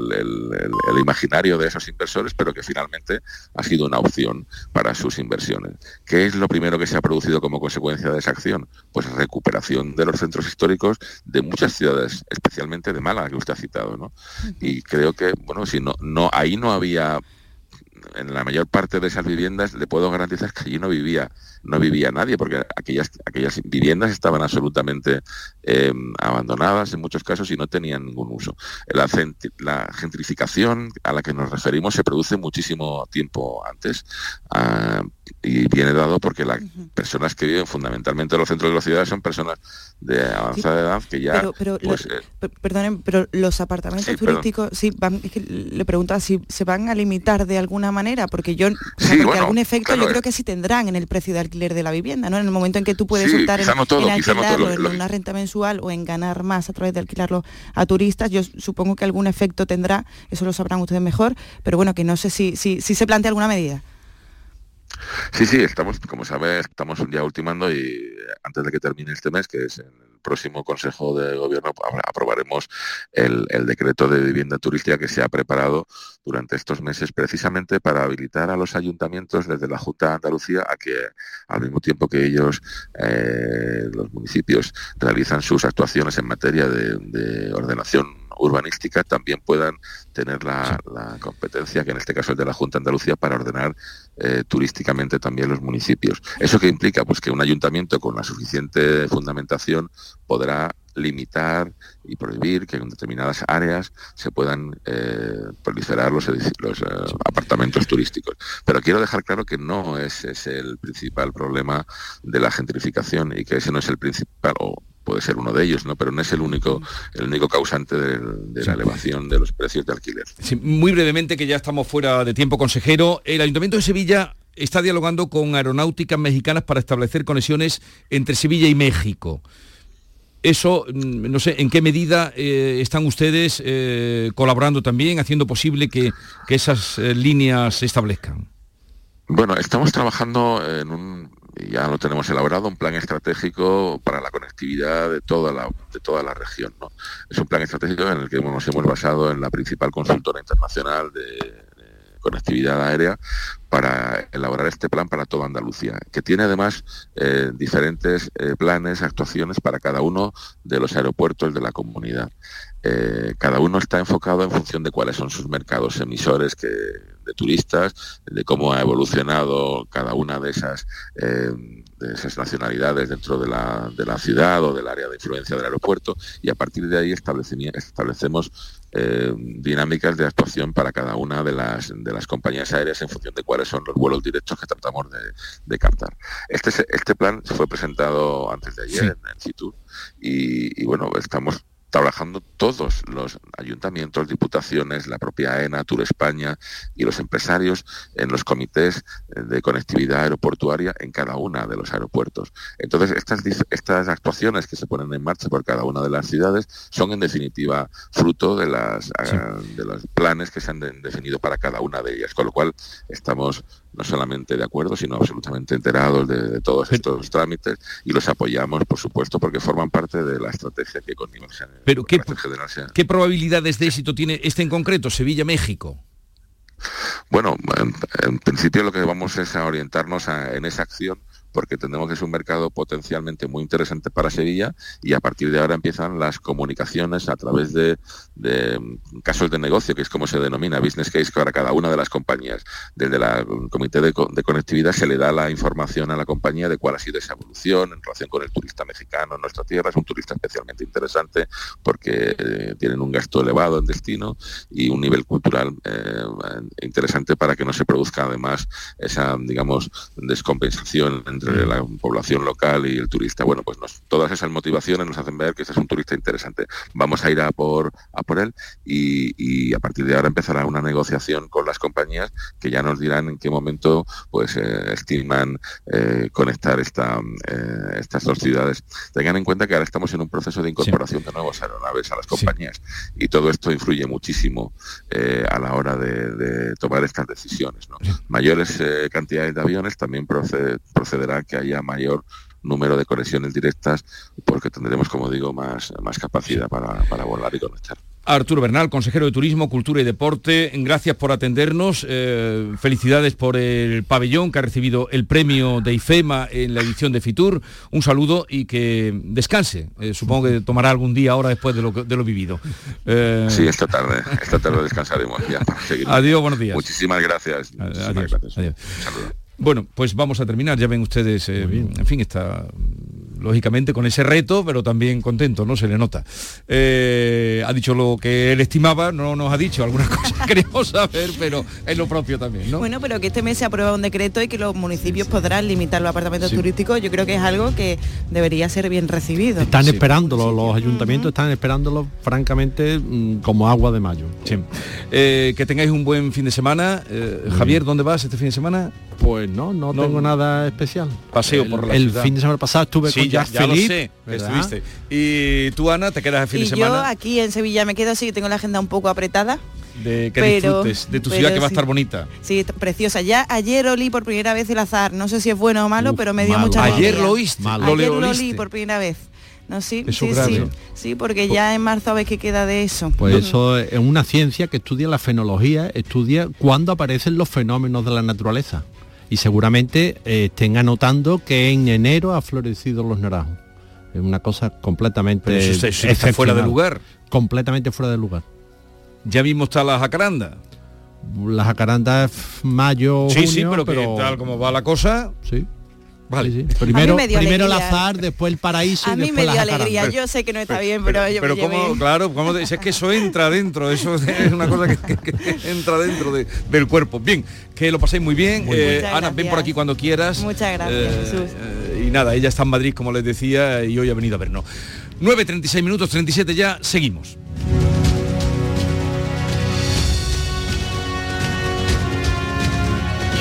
imaginario de esos inversores, pero que finalmente ha sido una opción para sus inversiones. ¿Qué es lo primero que se ha producido como consecuencia de esa acción? Pues recuperación de los centros históricos de muchas ciudades, especialmente de Málaga, que usted ha citado, ¿no? Y creo que, bueno, si no, no ahí no había en la mayor parte de esas viviendas le puedo garantizar que allí no vivía no vivía nadie porque aquellas aquellas viviendas estaban absolutamente em, abandonadas en muchos casos y no tenían ningún uso la, la, gentrificación a la que nos referimos se produce muchísimo tiempo antes ah, y viene dado porque las personas que viven fundamentalmente en los centros de las ciudades son personas de avanzada edad que ya pero, pues, eh, perdonen pero los apartamentos turísticos sí van le preguntaba si se van a limitar de alguna manera? Porque yo, algún efecto yo creo que sí tendrán en el precio de alquiler de la vivienda, ¿no? En el momento en que tú puedes optar en, alquilarlo en una renta mensual o en ganar más a través de alquilarlo a turistas, yo supongo que algún efecto tendrá, eso lo sabrán ustedes mejor, pero bueno, que no sé si, si, si se plantea alguna medida. Sí, sí, estamos, como sabes, estamos ya ultimando y antes de que termine este mes, que es en próximo Consejo de Gobierno aprobaremos el, decreto de vivienda turística que se ha preparado durante estos meses precisamente para habilitar a los ayuntamientos desde la Junta de Andalucía a que al mismo tiempo que ellos, eh, los municipios, realizan sus actuaciones en materia de ordenación urbanística también puedan tener la, competencia, que en este caso es de la Junta de Andalucía, para ordenar eh, turísticamente también los municipios. ¿Eso qué implica? Pues que un ayuntamiento con la suficiente fundamentación podrá limitar y prohibir que en determinadas áreas se puedan eh, proliferar los, los eh, apartamentos turísticos. Pero quiero dejar claro que no ese es el principal problema de la gentrificación y que ese no es el principal, o puede ser uno de ellos, ¿no? pero no es el único, el único causante de, la elevación de los precios de alquiler. muy brevemente, que ya estamos fuera de tiempo, consejero, el Ayuntamiento de Sevilla está dialogando con aeronáuticas mexicanas para establecer conexiones entre Sevilla y México. Eso, mm, no sé, ¿en qué medida eh, están ustedes eh, colaborando también, haciendo posible que, esas eh, líneas se establezcan? Bueno, estamos trabajando en un, ya lo tenemos elaborado, un plan estratégico para la conectividad de toda la, de toda la región. ¿no? Es un plan estratégico en el que nos hemos basado en la principal consultora internacional de, conectividad aérea para elaborar este plan para toda Andalucía, que tiene además eh, diferentes eh, planes, actuaciones para cada uno de los aeropuertos de la comunidad. Eh, cada uno está enfocado en función de cuáles son sus mercados emisores que de turistas, de cómo ha evolucionado cada una de esas, de esas nacionalidades dentro de la, de la, ciudad o del área de influencia del aeropuerto y a partir de ahí establecemos eh, dinámicas de actuación para cada una de las, de las compañías aéreas en función de cuáles son los vuelos directos que tratamos de, captar. Este, este plan fue presentado antes de ayer en y, y bueno, estamos trabajando todos los ayuntamientos, diputaciones, la propia AENA, Tour España y los empresarios en los comités de conectividad aeroportuaria en cada una de los aeropuertos. Entonces, estas, estas actuaciones que se ponen en marcha por cada una de las ciudades son en definitiva fruto de, las, ah, de los planes que se han definido para cada una de ellas, con lo cual estamos no solamente de acuerdo, sino absolutamente enterados de, todos estos trámites y los apoyamos, por supuesto, porque forman parte de la estrategia que con Pero ¿qué, ¿qué probabilidades de éxito tiene este en concreto, Sevilla-México? Bueno, en, principio lo que vamos es a orientarnos en esa acción porque entendemos que es un mercado potencialmente muy interesante para Sevilla y a partir de ahora empiezan las comunicaciones a través de, mm, casos de negocio, que es como se denomina, business case para cada una de las compañías. Desde el comité de, conectividad se le da la información a la compañía de cuál ha sido esa evolución en relación con el turista mexicano en nuestra tierra. Es un turista especialmente interesante porque eh, tienen un gasto elevado en destino y un nivel cultural eh, interesante para que no se produzca además esa, digamos, descompensación entre entre la población local y el turista. Bueno, pues todas esas motivaciones nos hacen ver que este es un turista interesante. Vamos a ir a por, a por él y, a partir de ahora empezará una negociación con las compañías que ya nos dirán en qué momento pues eh, estiman eh, conectar esta, eh, estas dos ciudades. Tengan en cuenta que ahora estamos en un proceso de incorporación de nuevas aeronaves a las compañías y todo esto influye muchísimo a la hora de, tomar estas decisiones. Mayores cantidades de aviones también que haya mayor número de conexiones directas porque tendremos, como digo, más, más capacidad para, para volar y conectar. Arturo Bernal, consejero de Turismo, Cultura y Deporte, gracias por atendernos, eh, felicidades por el pabellón que ha recibido el premio de IFEMA en la edición de Fitur, un saludo y que descanse, eh, supongo que tomará algún día ahora después de lo, de lo vivido. Eh, sí, esta tarde, esta tarde descansaremos ya para seguir. Adiós, buenos días. Muchísimas gracias. adiós, Bueno, pues vamos a terminar, ya ven ustedes, en fin, está lógicamente con ese reto, pero también contento, ¿no? Se le nota. Eh, ha dicho lo que él estimaba, no nos ha dicho algunas cosas que queremos saber, pero es lo propio también, ¿no? Bueno, pero que este mes se aprueba un decreto y que los municipios podrán limitar los apartamentos turísticos, yo creo que es algo que debería ser bien recibido. Están esperándolo, los ayuntamientos están esperándolo, francamente, mm, como agua de mayo. Eh, que tengáis un buen fin de semana. Eh, Javier, ¿dónde vas este fin de semana? Pues no, no, tengo nada especial. Paseo por la El fin de semana pasado estuve con Jacques ya Philippe, sé estuviste. Y tú, Ana, te quedas el fin de semana. Yo aquí en Sevilla me quedo así, tengo la agenda un poco apretada. De que disfrutes de tu ciudad que va a estar bonita. Sí, preciosa. Ya ayer olí por primera vez el azar. No sé si es bueno o malo, pero me dio mucha Ayer lo oíste. Ayer lo olí por primera vez. No, sí, sí, sí, sí, porque ya en marzo a ver qué queda de eso. Pues eso es una ciencia que estudia la fenología, estudia cuándo aparecen los fenómenos de la naturaleza y seguramente eh, estén anotando que en enero ha florecido los naranjos. Es una cosa completamente está fuera de lugar. Completamente fuera de lugar. Ya mismo está la jacaranda. La jacaranda es mayo, Sí, sí, pero, pero... tal como va la cosa. Sí. Vale, sí. Primero, primero el azar, después el paraíso. A mí me dio alegría. Yo sé que no está bien, pero, yo pero como, claro, como es que eso entra dentro, eso es una cosa que, entra dentro del cuerpo. Bien, que lo paséis muy bien. Eh, Ana, ven por aquí cuando quieras. Muchas gracias, eh, Jesús. Eh, y nada, ella está en Madrid, como les decía, y hoy ha venido a vernos. 9.36 minutos, 37 ya, seguimos.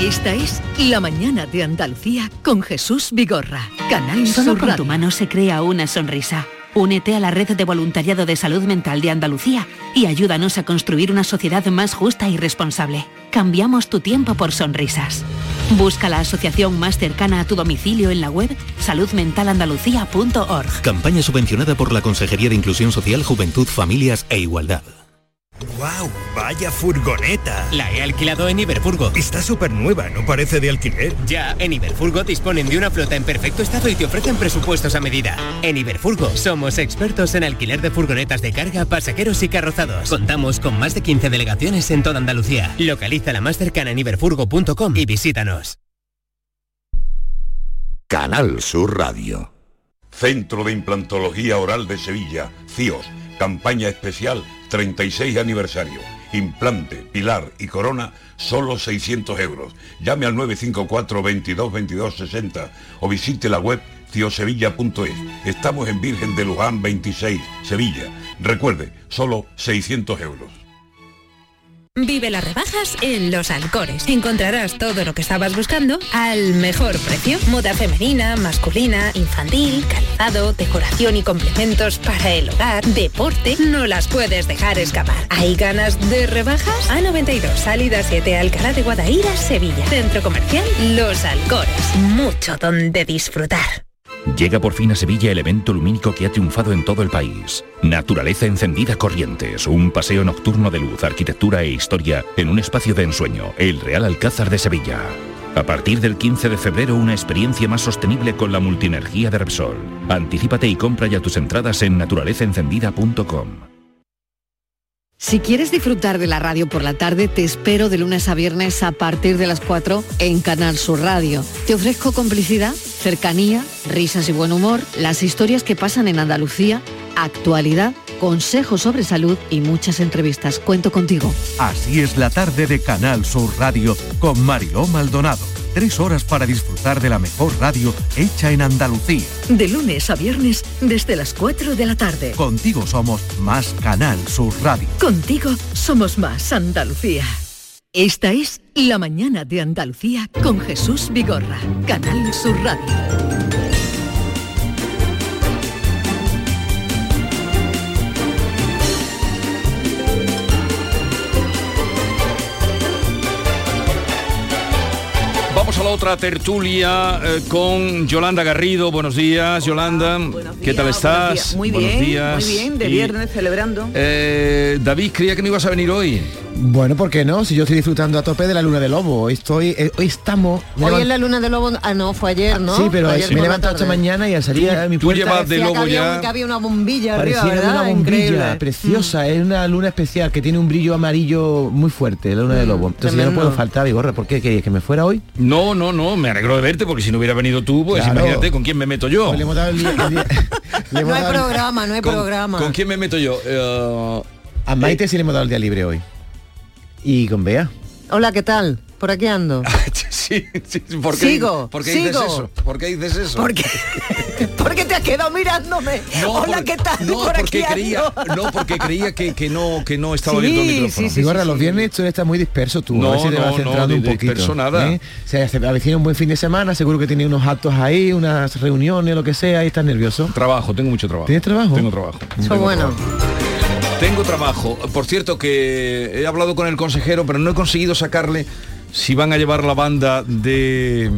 Esta es La Mañana de Andalucía con Jesús Vigorra, Canal Solo con tu mano se crea una sonrisa. Únete a la red de voluntariado de salud mental de Andalucía y ayúdanos a construir una sociedad más justa y responsable. Cambiamos tu tiempo por sonrisas. Busca la asociación más cercana a tu domicilio en la web saludmentalandalucía.org. Campaña subvencionada por la Consejería de Inclusión Social, Juventud, Familias e Igualdad. ¡Wow! ¡Vaya furgoneta! La he alquilado en Iberfurgo. Está súper nueva, ¿no parece de alquiler? Ya, en Iberfurgo disponen de una flota en perfecto estado y te ofrecen presupuestos a medida. En Iberfurgo somos expertos en alquiler de furgonetas de carga, pasajeros y carrozados. Contamos con más de 15 delegaciones en toda Andalucía. Localiza la más cercana en iberfurgo.com y visítanos. Canal Sur Radio. Centro de Implantología Oral de Sevilla, CIOS. Campaña especial 36 aniversario. Implante, pilar y corona, solo 600 euros. Llame al 954 22 22 60 o visite la web ciosevilla.es. Estamos en Virgen de Luján 26, Sevilla. Recuerde, solo 600 euros. Vive las rebajas en Los Alcores. Encontrarás todo lo que estabas buscando al mejor precio. Moda femenina, masculina, infantil, calzado, decoración y complementos para el hogar, deporte. No las puedes dejar escapar. ¿Hay ganas de rebajas? A92, salida 7, Alcalá de Guadaira, Sevilla. Centro comercial Los Alcores. Mucho donde disfrutar. Llega por fin a Sevilla el evento lumínico que ha triunfado en todo el país. Naturaleza encendida Corrientes, un paseo nocturno de luz, arquitectura e historia en un espacio de ensueño, el Real Alcázar de Sevilla. A partir del 15 de febrero, una experiencia más sostenible con la multienergía de Repsol. Anticípate y compra ya tus entradas en naturalezaencendida.com. Si quieres disfrutar de la radio por la tarde, te espero de lunes a viernes a partir de las 4 en Canal Sur Radio. Te ofrezco complicidad, cercanía, risas y buen humor, las historias que pasan en Andalucía, actualidad, consejos sobre salud y muchas entrevistas. Cuento contigo. Así es la tarde de Canal Sur Radio con Mario Maldonado Tres horas para disfrutar de la mejor radio hecha en Andalucía. De lunes a viernes desde las 4 de la tarde. Contigo somos más Canal Sur Radio. Contigo somos más Andalucía. Esta es La Mañana de Andalucía con Jesús Vigorra. Canal Sur Radio. A la otra tertulia eh, con Yolanda Garrido. Buenos días, Yolanda. ¿Qué tal estás? Muy bien, muy bien, de viernes celebrando. Eh, David, creía que no ibas a venir hoy. Bueno, ¿por qué no? Si yo estoy disfrutando a tope de la luna de lobo. Hoy estoy, eh, hoy estamos. Hoy es la luna de lobo. Ah, no, fue ayer, ¿no? Sí, pero me he levantado esta mañana y al salir a mi puerta. Tú llevas de lobo ya. Que había una bombilla arriba, ¿verdad? una bombilla preciosa. Mm. Es una luna especial que tiene un brillo amarillo muy fuerte, la luna de mm, lobo. Entonces ya no puedo faltar, Vigorra. ¿Por qué? ¿Que, me fuera hoy? No, no, no. Me alegro de verte porque si no hubiera venido tú, pues imagínate con quién me meto yo. Pues no hay programa, no hay programa. ¿Con quién me meto yo? Eh, a Maite sí le hemos dado el día libre hoy. Y con Bea. Hola, ¿qué tal? Por aquí ando. sí, sí, ¿por qué, sigo, ¿por qué sigo. dices eso? ¿Por qué dices eso? Porque, porque te has quedado mirándome. No, Hola, ¿qué tal? No, por porque creía, no, porque creía que, que no, que no estaba sí, abierto el micrófono. Sí, sí, sí, los viernes tú estás muy disperso tú. No, a ver si te vas centrando no, un poquito. Disperso nada. ¿eh? Se avecina un buen fin de semana, seguro que tiene unos actos ahí, unas reuniones, lo que sea, y estás nervioso. Trabajo, tengo mucho trabajo. ¿Tienes trabajo? Tengo trabajo. Eso bueno. Tengo trabajo. Por cierto que he hablado con el consejero, pero no he conseguido sacarle si van a llevar la banda de...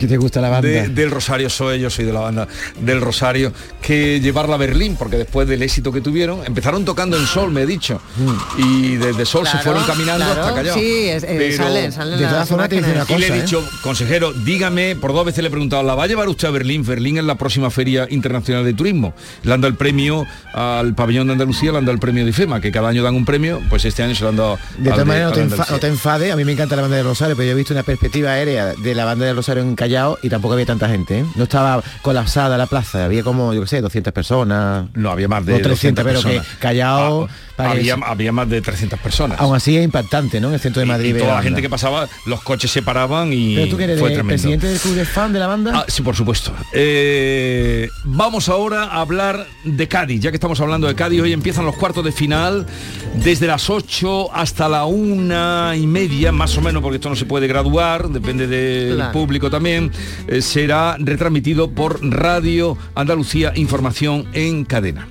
¿Qué te gusta la banda? del Rosario, soy yo, soy de la banda del Rosario, que llevarla a Berlín, porque después del éxito que tuvieron, empezaron tocando en Sol, me he dicho, mm. y desde Sol se fueron caminando hasta Callao. Sí, eh, salen, salen de todas formas te cosa, Y le he ¿eh? dicho, consejero, dígame, por dos veces le he preguntado, ¿la va a llevar usted a Berlín? Berlín es la próxima Feria Internacional de Turismo. Le han dado el premio al pabellón de Andalucía, le han dado el premio de IFEMA, que cada año dan un premio, pues este año se lo han dado. De todas maneras, no, te enfades, a mí me encanta la banda de Rosario, pero yo he visto una perspectiva aérea de la banda de Rosario en Callao y tampoco había tanta gente. ¿eh? No estaba colapsada la plaza, había como, yo qué sé, 200 personas. No, había más de 300, pero que Callao... Ah, había, más de 300 personas. Aún así es impactante, ¿no? En el centro de Madrid. Y, toda la gente que pasaba, los coches se paraban y ¿Pero tú que eres fue tremendo. presidente del club de fan de la banda? Ah, sí, por supuesto. Eh, vamos ahora a hablar de Cádiz. Ya que estamos hablando de Cádiz, hoy empiezan los cuartos de final desde las 8 hasta la una y media, más o menos, porque esto no se puede graduar, depende del público también. Eh, será retransmitido por Radio Andalucía Información en cadena.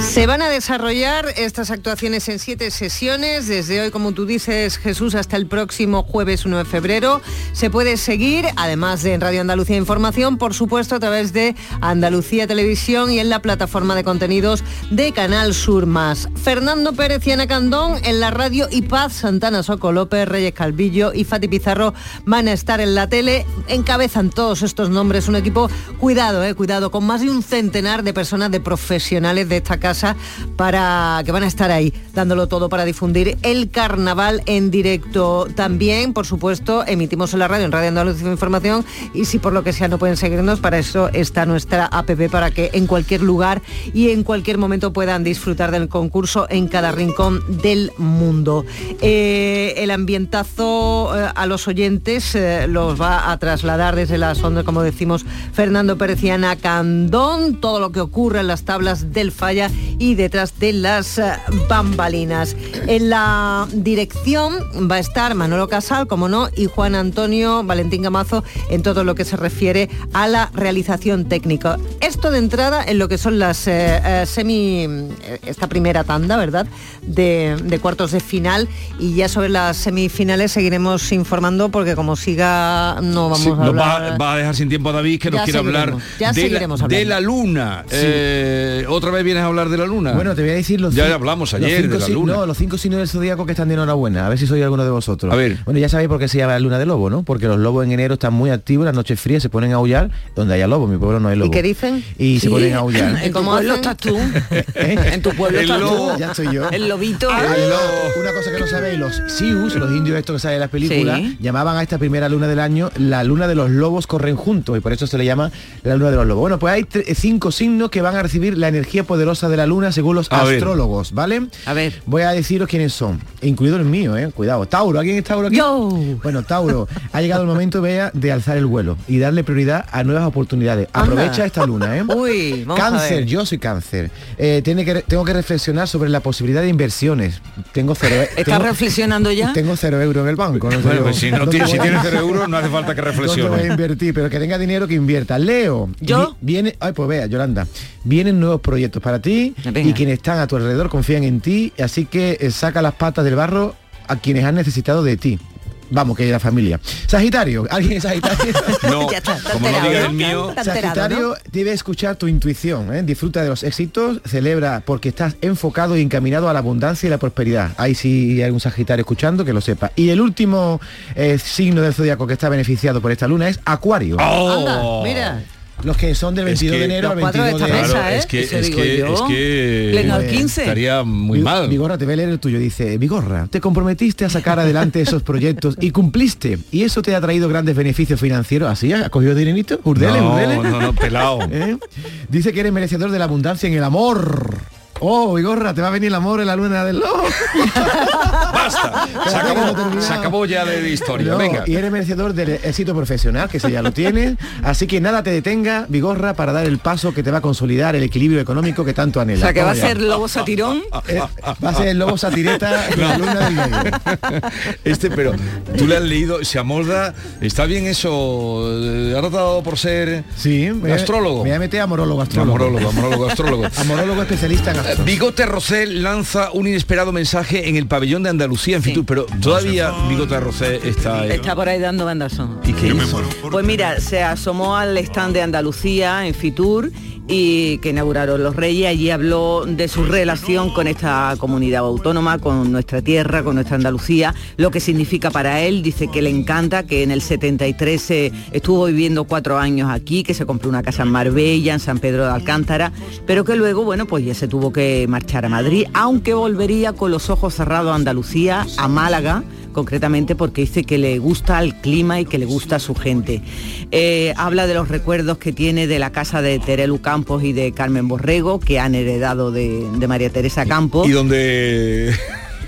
Se van a desarrollar estas actuaciones en siete sesiones, desde hoy, como tú dices, Jesús, hasta el próximo jueves 1 de febrero. Se puede seguir, además de en Radio Andalucía Información, por supuesto, a través de Andalucía Televisión y en la plataforma de contenidos de Canal Sur Más. Fernando Pérez y Candón en la radio y Paz, Santana Soco López, Reyes Calvillo y Fati Pizarro van a estar en la tele. Encabezan todos estos nombres un equipo, cuidado, eh, cuidado, con más de un centenar de personas, de profesionales de esta para que van a estar ahí dándolo todo para difundir el carnaval en directo. También, por supuesto, emitimos en la radio, en Radio Andalucía Información y si por lo que sea no pueden seguirnos, para eso está nuestra APP para que en cualquier lugar y en cualquier momento puedan disfrutar del concurso en cada rincón del mundo. Eh, el ambientazo eh, a los oyentes eh, los va a trasladar desde las ondas, como decimos, Fernando Pereciana Candón, todo lo que ocurre en las tablas del falla y detrás de las eh, bambalinas. En la dirección va a estar Manolo Casal, como no, y Juan Antonio Valentín Gamazo en todo lo que se refiere a la realización técnica. Esto de entrada en lo que son las eh, eh, semi, esta primera tanda, ¿verdad? De, cuartos de final y ya sobre las semifinales seguiremos informando porque como siga no vamos a hablar. Va, a dejar sin tiempo a David que nos quiere hablar, de, la, luna. Otra vez vienes a hablar de la luna. Bueno, te voy a decir los Ya hablamos ayer de la luna. No, los cinco signos del zodíaco que están de enhorabuena. A ver si soy alguno de vosotros. A ver. Bueno, ya sabéis por qué se llama la luna de lobo, ¿no? Porque los lobos en enero están muy activos, las noches frías se ponen a aullar, donde haya lobo, mi pueblo no hay lobo. ¿Y qué dicen? Y se ponen a aullar. ¿En tu pueblo estás tú? ¿Eh? En tu pueblo estás tú. Ya estoy yo. El lobito. Una cosa que no sabéis, los Sius, los indios estos que salen en las películas, llamaban a esta primera luna del año la luna de los lobos corren juntos y por eso se le llama la luna de los lobos. Bueno, pues hay cinco signos que van a recibir la energía poderosa de la luna según los astrólogos, ¿vale? A ver. Voy a deciros quiénes son, incluido el mío, ¿eh? Cuidado. Tauro, ¿alguien es Tauro aquí? Yo. Bueno, Tauro, ha llegado el momento, vea, de alzar el vuelo y darle prioridad a nuevas oportunidades. Aprovecha esta luna, ¿eh? Uy, cáncer, yo soy cáncer. Eh, tiene que, tengo que reflexionar sobre la posibilidad de inversiones. Tengo cero. E- ¿Estás reflexionando ya? Tengo cero euros en el banco. No bueno, pues si, no tiene, si tienes cero euros, no hace falta que reflexione. voy a invertir, pero que tenga dinero que invierta. Leo. ¿Yo? Viene, ay, pues vea, Yolanda. Vienen nuevos proyectos para ti y quienes están a tu alrededor confían en ti, así que eh, saca las patas del barro a quienes han necesitado de ti. Vamos, que hay la familia. Sagitario, ¿alguien es Sagitario? no, como no diga el mío. Sagitario debe escuchar tu intuición, ¿eh? disfruta de los éxitos, celebra porque estás enfocado y encaminado a la abundancia y la prosperidad. Ahí sí hay algún Sagitario escuchando, que lo sepa. Y el último eh, signo del zodiaco que está beneficiado por esta luna es Acuario. Oh. mira. Los que son del 22 de enero al 22 de enero. Es que, es que, es que 15. estaría muy mal. Vigorra, te voy a leer el tuyo. Dice, Vigorra, te comprometiste a sacar adelante esos proyectos y cumpliste. Y eso te ha traído grandes beneficios financieros. ¿Así? ¿Ha cogido dinerito? ¿Urdele, no, No, no, pelado. ¿Eh? Dice que eres merecedor de la abundancia en el amor. Oh, Vigorra, te va a venir el amor en la luna del lobo. Basta. Se acabó, ya de historia. Venga. Y eres merecedor del éxito profesional, que se ya lo tienes. Así que nada te detenga, Vigorra, para dar el paso que te va a consolidar el equilibrio económico que tanto anhelas. O sea, que va a ser lobo satirón. Eh, va a ser el lobo satireta en la luna del medio. Este, pero tú le has leído, se amolda, está bien eso, ha tratado por ser sí, astrólogo. Me voy a meter a morólogo astrólogo. Amorólogo, amorólogo astrólogo. amorólogo especialista en Bigote Rosé lanza un inesperado mensaje en el pabellón de Andalucía en Fitur, pero todavía Bigote Rosé está... Está por ahí dando bandazo. ¿Y qué Pues mira, se asomó al stand de Andalucía en Fitur y que inauguraron los Reyes. Allí habló de su relación con esta comunidad autónoma, con nuestra tierra, con nuestra Andalucía, lo que significa para él. Dice que le encanta, que en el 73 estuvo viviendo cuatro años aquí, que se compró una casa en Marbella, en San Pedro de Alcántara, pero que luego, bueno, pues ya se tuvo que marchar a Madrid, aunque volvería con los ojos cerrados a Andalucía, a Málaga, concretamente porque dice que le gusta el clima y que le gusta a su gente. Eh, habla de los recuerdos que tiene de la casa de Terelu Campos y de Carmen Borrego, que han heredado de, de María Teresa Campos. Y donde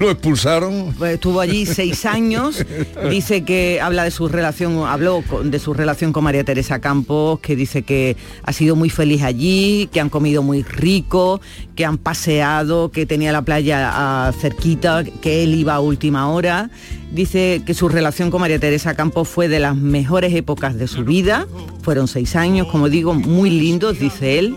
lo expulsaron. Pues estuvo allí seis años. Dice que habla de su relación, habló de su relación con María Teresa Campos, que dice que ha sido muy feliz allí, que han comido muy rico, que han paseado, que tenía la playa ah, cerquita, que él iba a última hora. Dice que su relación con María Teresa Campos fue de las mejores épocas de su vida. Fueron seis años, como digo, muy lindos, dice él.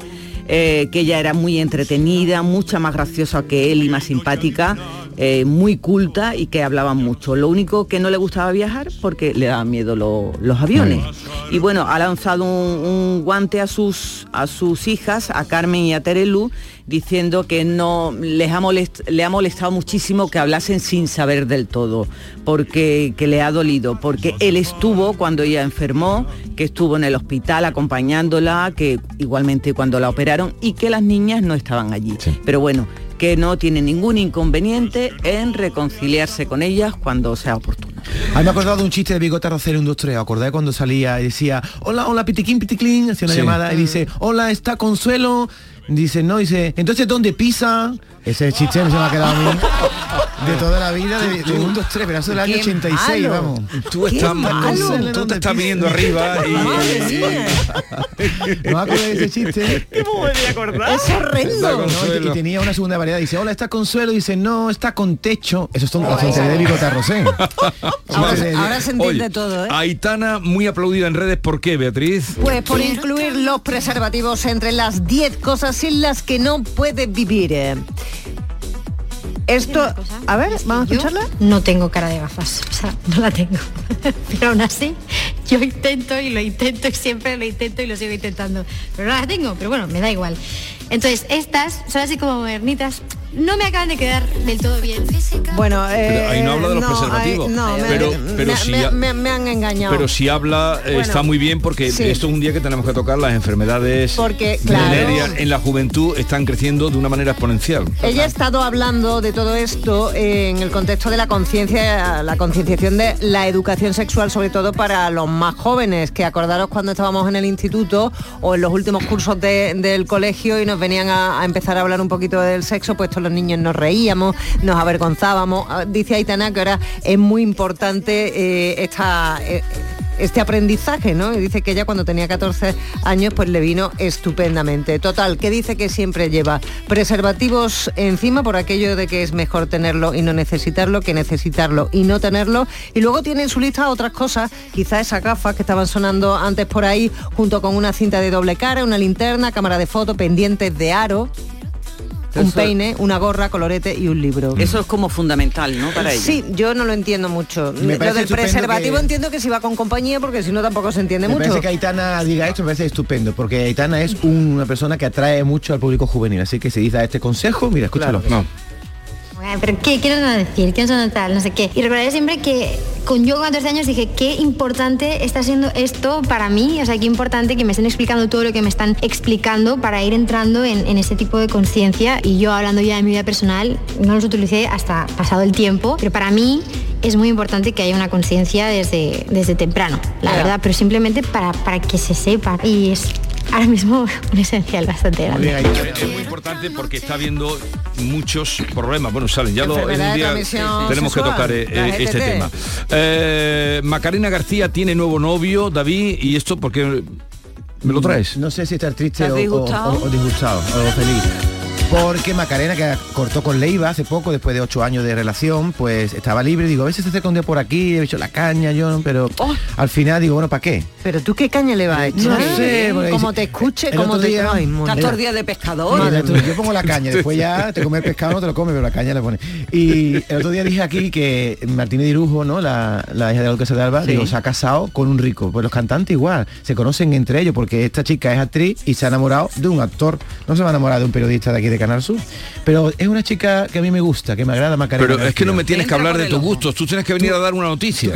Eh, que ella era muy entretenida, mucha más graciosa que él y más simpática eh, muy culta y que hablaba mucho. Lo único que no le gustaba viajar porque le daban miedo los aviones. Y bueno, ha lanzado un, guante a sus, a sus hijas, a Carmen y a Terelu, diciendo que no les ha le ha molestado muchísimo que hablasen sin saber del todo, porque que le ha dolido, porque él estuvo cuando ella enfermó, que estuvo en el hospital acompañándola, que igualmente cuando la operaron y que las niñas no estaban allí. Pero bueno, que no tiene ningún inconveniente en reconciliarse con ellas cuando sea oportuno. A mí me he acordado de un chiste de Bigote Rocero Industrial, ¿acordáis cuando salía y decía, hola, hola, pitiquín, piticlín, hacía una llamada y dice, hola, está Consuelo, dice, no, dice, entonces ¿dónde pisa? Ese chiste no se me ha quedado a mí. de toda la vida de, de 1, 2, 3, pero eso del año 86, vamos. Tú estás, tú te estás viniendo arriba y... ¿No acuerdas de ese chiste? ¿Cómo me voy a acordar? Es horrendo. No, y, tenía una segunda variedad. Dice, hola, ¿está Consuelo? Dice, no, está con techo. Eso es un oh, de Bigota Rosé. ahora, se entiende todo, ¿eh? Aitana, muy aplaudida en redes. ¿Por qué, Beatriz? Pues por incluir los preservativos entre las 10 cosas sin las que no puedes vivir. Esto, a ver, vamos a escucharla. No tengo cara de gafas, o sea, no la tengo. Pero aún así, yo intento y lo intento y siempre lo intento y lo sigo intentando. Pero no la tengo, pero bueno, me da igual. Entonces, estas son así como modernitas, no me acaban de quedar del todo bien. Bueno, eh, ahí no habla de los preservativos. no, pero, pero si me, han engañado. Pero si habla eh, está muy bien porque esto es un día que tenemos que tocar las enfermedades porque, en la juventud están creciendo de una manera exponencial. Ella ha estado hablando de todo esto en el contexto de la conciencia, la concienciación de la educación sexual, sobre todo para los más jóvenes, que acordaros cuando estábamos en el instituto o en los últimos cursos del colegio y nos venían a, empezar a hablar un poquito del sexo, pues los niños nos reíamos, nos avergonzábamos. Ah, dice Aitana que ahora es muy importante eh, esta... Eh, este aprendizaje, ¿no? Y dice que ella cuando tenía 14 años pues le vino estupendamente. Total, que dice que siempre lleva preservativos encima por aquello de que es mejor tenerlo y no necesitarlo que necesitarlo y no tenerlo. Y luego tiene en su lista otras cosas, quizá esas gafas que estaban sonando antes por ahí, junto con una cinta de doble cara, una linterna, cámara de foto, pendientes de aro, un peine, una gorra, colorete y un libro. Eso es como fundamental, ¿no? Para ella. Sí, yo no lo entiendo mucho. lo del preservativo entiendo que si va con compañía, porque si no tampoco se entiende me mucho. Parece que Aitana diga esto me parece estupendo, porque Aitana es una persona que atrae mucho al público juvenil. Así que si dice este consejo, mira, escúchalo. No pero ¿qué, quiero decir? ¿Qué son tal? No sé qué. Y recordaré siempre que con yo con 14 años dije, qué importante está siendo esto para mí, o sea, qué importante que me estén explicando todo lo que me están explicando para ir entrando en, en ese tipo de conciencia. Y yo hablando ya de mi vida personal, no los utilicé hasta pasado el tiempo, pero para mí es muy importante que haya una conciencia desde, desde temprano, la verdad, pero simplemente para, para que se sepa. Y es ahora mismo un esencial bastante grande. Es muy importante porque está habiendo muchos problemas. Bueno, salen, ya lo, en un día tenemos que tocar eh, este tema. Eh, Macarena García tiene nuevo novio, David, y esto porque me lo traes. No sé si estar triste o, o, disgustado o feliz porque Macarena, que cortó con Leiva hace poco, después de ocho años de relación, pues estaba libre. Digo, a veces se acerca un día por aquí, he hecho la caña, yo, pero oh. al final digo, bueno, ¿para qué? Pero tú qué caña le vas a echar? No sé. Como te escuche, como te... Día, Ay, día de pescador. yo pongo la caña, después ya te comes pescado, no te lo comes, pero la caña le pone. Y el otro día dije aquí que Martínez Dirujo, ¿no? La, hija de la duquesa de Alba, digo, se ha casado con un rico. Pues los cantantes igual, se conocen entre ellos, porque esta chica es actriz y se ha enamorado de un actor. No se va a enamorar de un periodista de aquí de Canal Sur. Pero es una chica que a mí me gusta, que me agrada Macarena. Pero es que no me tienes que hablar de tus gustos, tú tienes que venir a dar una noticia.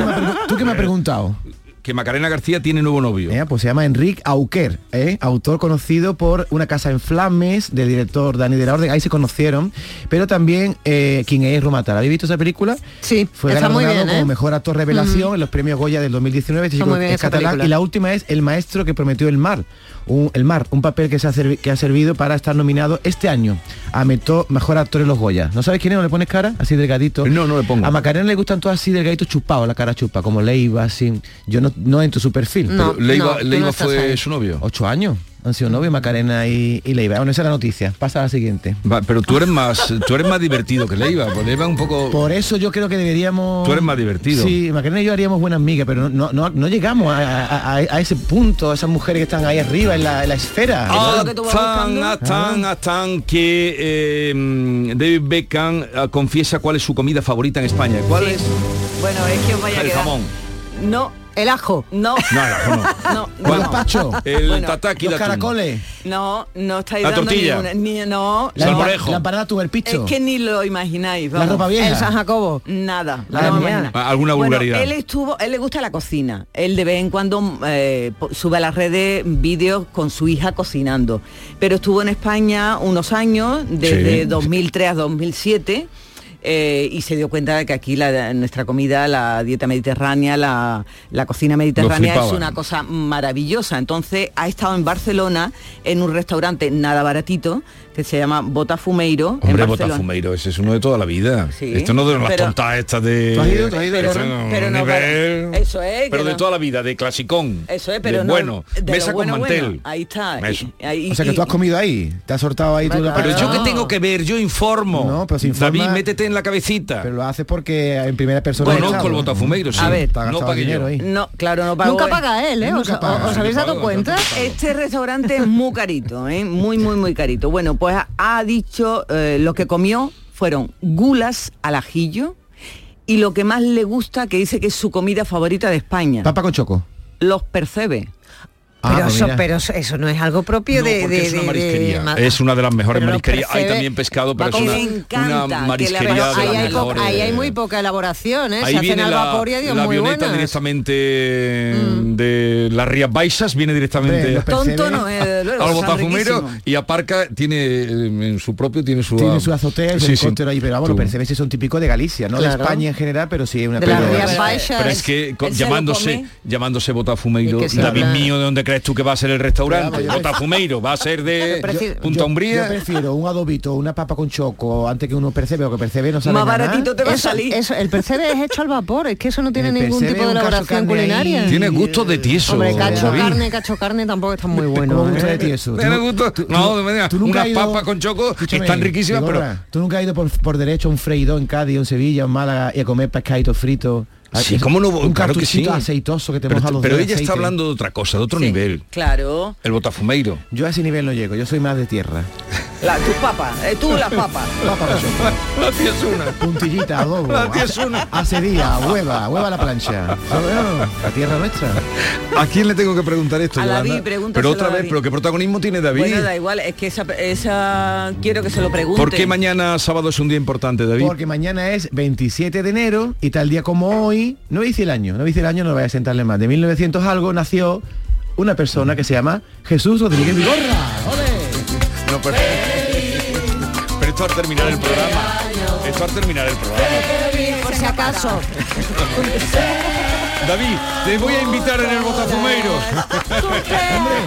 ¿Tú qué me has preguntado? que Macarena García tiene nuevo novio. pues se llama Enrique Auquer, ¿eh? autor conocido por Una casa en flames, del director Dani de la Orden, ahí se conocieron, pero también eh, quien es Romatar. ¿Habéis visto esa película? Sí, fue galardonado como ¿eh? mejor actor revelación en los premios Goya del 2019, catalán, y la última es El maestro que prometió el mar, el Mar, un papel que, se ha que ha servido para estar nominado este año a Mejor Actor en los Goya. ¿No sabes quién es? ¿No le pones cara? Así delgadito. No, no le pongo. A Macarena le gustan todos así delgaditos chupados, la cara chupa, como Leiva, así. Yo no, no entro su perfil. No, Leiva, Leiva fue su novio. Ocho años han sido novio Macarena y, y Leiva. Bueno, esa es la noticia. Pasa a la siguiente. pero tú eres más, tú eres más divertido que Leiva, pues Leiva un poco. Por eso yo creo que deberíamos. Tú eres más divertido. Sí, Macarena y yo haríamos buenas amigas, pero no, no, no llegamos a, ese punto, esas mujeres que están ahí arriba en la, esfera. Hasta, hasta que em, David Beckham ah, confiesa cuál es su comida favorita en España. ¿Cuál es? Bueno, es que os vaya El jamón. No, el ajo, no. No, el ajo no. no, ¿Cuál es pacho? El bueno, tataki Los caracoles. No, no estáis la dando tortilla. Ni, no. La, la, la empanada tu el picho. Es que ni lo imagináis. Vamos. La ropa vieja. El San Jacobo. Nada. La Alguna vulgaridad. él estuvo, él le gusta la cocina. Él de vez en cuando eh, sube a las redes vídeos con su hija cocinando. Pero estuvo en España unos años, desde 2003 a 2007 eh, y se dio cuenta de que aquí la, nuestra comida, la dieta mediterránea, la, la cocina mediterránea es una cosa maravillosa. Entonces ha estado en Barcelona en un restaurante nada baratito que se llama Botafumeiro. Hombre, Botafumeiro, ese es uno de toda la vida. Esto no de las tontas estas de... ¿Tú has ido, has ido, pero, no, pero, eso es. Pero de toda la vida, de clasicón. Eso es, pero bueno, mesa con mantel. ahí está. o sea que tú has comido ahí, te has sortado ahí tú la Pero yo que tengo que ver, yo informo. No, pero si informa, David, métete en la cabecita. Pero lo haces porque en primera persona... Bueno, con el Botafumeiro, sí. A ver, no pagué yo. Ahí. No, claro, no pago. Nunca paga él, ¿eh? ¿Os, habéis dado cuenta? Este restaurante es muy carito, ¿eh? Muy, muy, muy carito. Bueno, pues ha dicho eh, lo que comió fueron gulas al ajillo y lo que más le gusta, que dice que es su comida favorita de España. Papa con choco. Los percebe. Ah, pero, eso, pero eso, no es algo propio de, es una marisquería. es una de las mejores marisquerías. Hay también pescado, pero es una, una marisquería. ahí, hay ahí, hay muy poca elaboración, ¿eh? Ahí Se viene hacen la, albapor la avioneta directamente mm. de las Rías Baixas, viene directamente tonto no es, luego, al Botafumero y aparca, tiene en su propio, tiene su tiene su azotea y sí, ahí, pero vamos, los percebes son típicos de Galicia, no de España en general, pero sí una de las Rías Baixas. Pero es que llamándose llamándose Botafumeiro, David mío, ¿de dónde crees tú que va a ser el restaurante? Botafumeiro, va a ser de Punta Umbría. Yo prefiero un adobito, una papa con choco, antes que uno percebe, o que percebe no sale Más baratito te va a salir. Eso, el percebe es hecho al vapor, es que eso no tiene ningún tipo de elaboración culinaria. Tiene gusto de tieso. Hombre, cacho carne, cacho carne tampoco está muy bueno. ¿Cómo gusta de tieso? Tiene gusto. No, una papa con choco están riquísimas, pero... ¿Tú nunca has ido por, por derecho a un freído en Cádiz, en Sevilla, en Málaga y a comer pescadito frito? Ah, sí, ¿cómo no? Un claro que sí. aceitoso que te pero, moja los Pero ella está hablando de otra cosa, de otro nivel. Claro. El botafumeiro. Yo a ese nivel no llego, yo soy más de tierra. La, tu papa, eh, tú la papa. la tía es una. Puntillita, adobo. La tía es una. Hace día, hueva, hueva a la plancha. La tierra nuestra. ¿A quién le tengo que preguntar esto, A David, Pero otra vez, pero ¿qué protagonismo tiene David? Bueno, da igual, es que esa, esa quiero que se lo pregunte. ¿Por qué mañana sábado es un día importante, David? Porque mañana es 27 de enero y tal día como hoy, no dice el año, no dice el año, no vaya a sentarle más. De 1900 algo nació una persona que se llama Jesús Rodríguez Vigorra. No, pero, pero esto al terminar el programa. Esto al terminar el programa. Por si acaso. David, te voy a invitar en el Botafumeiro.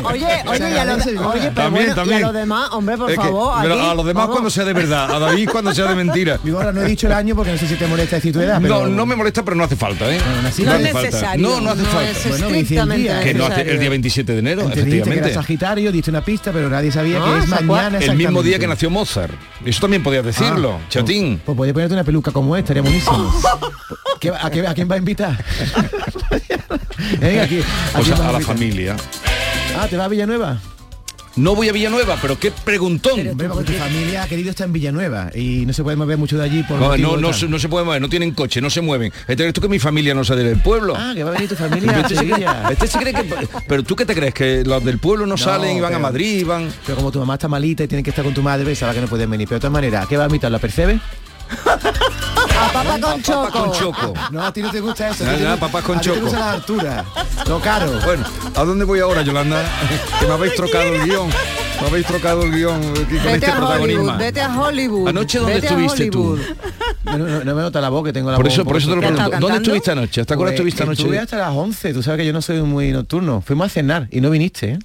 oye, oye, y a, los, oye, también, también. a los demás, hombre, por favor. a los demás cuando sea de verdad, a David cuando sea de mentira. Digo, ahora no he dicho el año porque no sé si te molesta decir tu edad. No, no me molesta, pero no hace falta, ¿eh? no, es necesario. No, no hace falta. bueno, día, que no hace el día 27 de enero, efectivamente. Que era Sagitario, diste una pista, pero nadie sabía que es mañana. El mismo día que nació Mozart. Eso también podías decirlo, ah, chatín. Pues, pues podía ponerte una peluca como esta, estaría buenísimo. a, ¿A quién va a invitar? aquí, a la familia. Ah, ¿te va a Villanueva? No voy a Villanueva, pero qué preguntón. Hombre, porque tu familia querido está en Villanueva y no se puede mover mucho de allí por No, no, no, se, puede mover, no tienen coche, no se mueven. Entonces tú que mi familia no sale del pueblo. Ah, que va a venir tu familia a este se cree que, pero tú qué te crees que los del pueblo no, salen y van a Madrid, van. Pero como tu mamá está malita y tiene que estar con tu madre, sabe que no pueden venir. Pero de todas maneras, ¿qué va a invitar? ¿La percebe? A papá con choco. con choco. No, a ti no te gusta eso. Nada, nada, papá con choco. Te gusta la altura. Lo caro. Bueno, ¿a dónde voy ahora, Yolanda? que me habéis trocado el guion. Me habéis trocado el guion con vete este a Hollywood, vete a Hollywood. ¿Anoche dónde estuviste tú? No, no, me nota la voz que tengo la por voz. Eso, por eso te lo pregunto. ¿Dónde estuviste anoche? ¿Hasta cuándo pues, estuviste anoche? Estuve hasta las 11. Tú sabes que yo no soy muy nocturno. Fuimos a cenar y no viniste, ¿eh?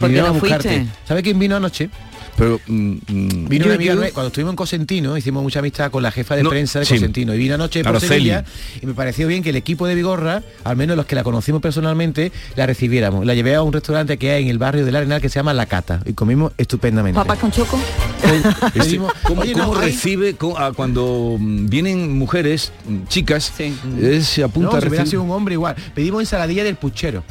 ¿Por qué no fuiste? ¿Sabes quién vino anoche? Pero mm, mm, vino una amiga cuando estuvimos en Cosentino, hicimos mucha amistad con la jefa de prensa de Cosentino y vino anoche por Sevilla y me pareció bien que el equipo de Vigorra, al menos los que la conocimos personalmente, la recibiéramos. La llevé a un restaurante que hay en el barrio del Arenal que se llama La Cata y comimos estupendamente. ¿Papas con choco? ¿Cómo, recibe cuando mm, vienen mujeres, chicas, se apunta a recibir... sido un hombre igual. Pedimos ensaladilla del puchero.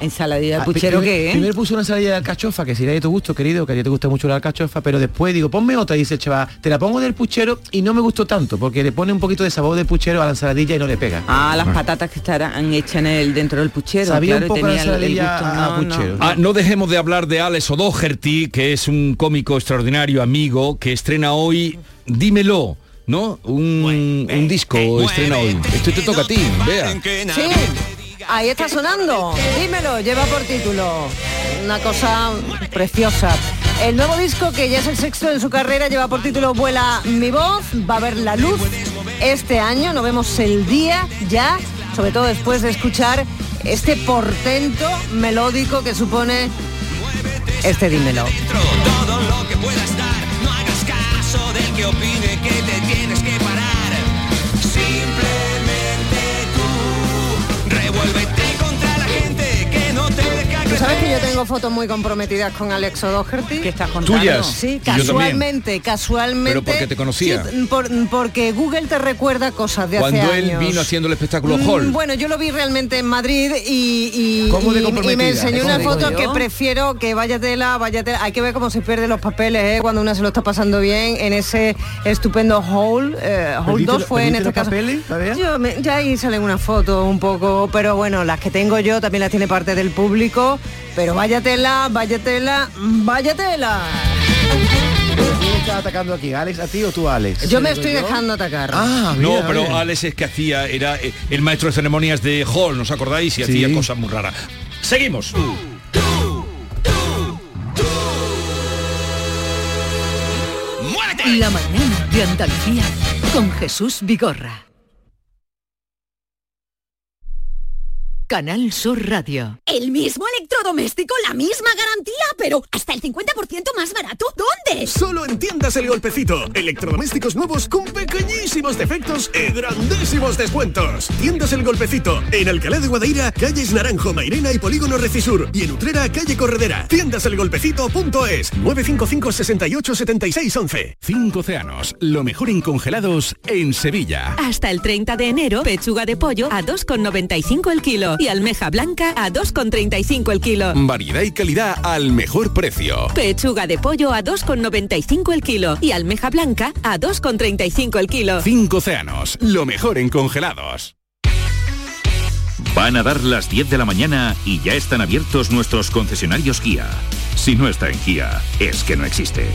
Ensaladilla de ah, puchero qué, eh? Primero puse una ensaladilla de alcachofa, que sería de tu gusto, querido, que a ti te gusta mucho la alcachofa, pero después digo, ponme otra, y dice el chaval, te la pongo del puchero y no me gustó tanto, porque le pone un poquito de sabor de puchero a la ensaladilla y no le pega. Ah, las patatas que estarán hechas en el, dentro del puchero. Sabía un poco tenía el, gusto, a, puchero. Ah, no. dejemos de hablar de Alex O'Doherty, que es un cómico extraordinario, amigo, que estrena hoy Dímelo. ¿no? Un, un disco estrena hoy. Esto te toca a ti, vea. Sí. Ahí está sonando. Dímelo, lleva por título. Una cosa preciosa. El nuevo disco, que ya es el sexto en su carrera, lleva por título Vuela mi voz, va a ver la luz este año, no vemos el día ya, sobre todo después de escuchar este portento melódico que supone este dímelo. Sabes que yo tengo fotos muy comprometidas con Alex O'Doherty? ¿Qué estás contando? ¿Tuyas? Sí, casualmente, casualmente. ¿Pero porque te conocía? porque Google te recuerda cosas de hace años. Cuando él vino haciendo el espectáculo mm, Hall. Bueno, yo lo vi realmente en Madrid y, y, me enseñó una foto que prefiero que vaya tela, vaya tela. Hay que ver cómo se pierden los papeles ¿eh? cuando una se lo está pasando bien en ese estupendo Hall. Eh, hall 2 fue en este caso. Papeles, yo ya ahí salen una foto un poco, pero bueno, las que tengo yo también las tiene parte del público pero váyatela, váyatela, váyatela. ¿Quién está atacando aquí? ¿Alex a ti o tú Alex? Yo me estoy dejando atacar. Ah, no, pero Alex es que hacía, era eh, el maestro de ceremonias de Hall, ¿nos acordáis? Y hacía cosas muy raras. Seguimos. La mañana de Andalucía con Jesús Vigorra. Canal Sur Radio. El mismo electrodoméstico, la misma garantía, pero hasta el 50% más barato. ¿Dónde? Solo en tiendas El Golpecito. Electrodomésticos nuevos con pequeñísimos defectos y grandísimos descuentos. Tiendas El Golpecito. En Alcalá de Guadaira, calles Naranjo, Mairena y Polígono Recisur. Y en Utrera, calle Corredera. Tiendaselgolpecito.es 955 68 76 11. Cinco océanos. Lo mejor en congelados en Sevilla. Hasta el 30 de enero, pechuga de pollo a 2,95 el kilo y almeja blanca a 2,35 el kilo. Variedad y calidad al mejor precio. Pechuga de pollo a 2,95 el kilo y almeja blanca a 2,35 el kilo. Cinco océanos, lo mejor en congelados. Van a dar las 10 de la mañana y ya están abiertos nuestros concesionarios Kia. Si no está en Kia, es que no existe.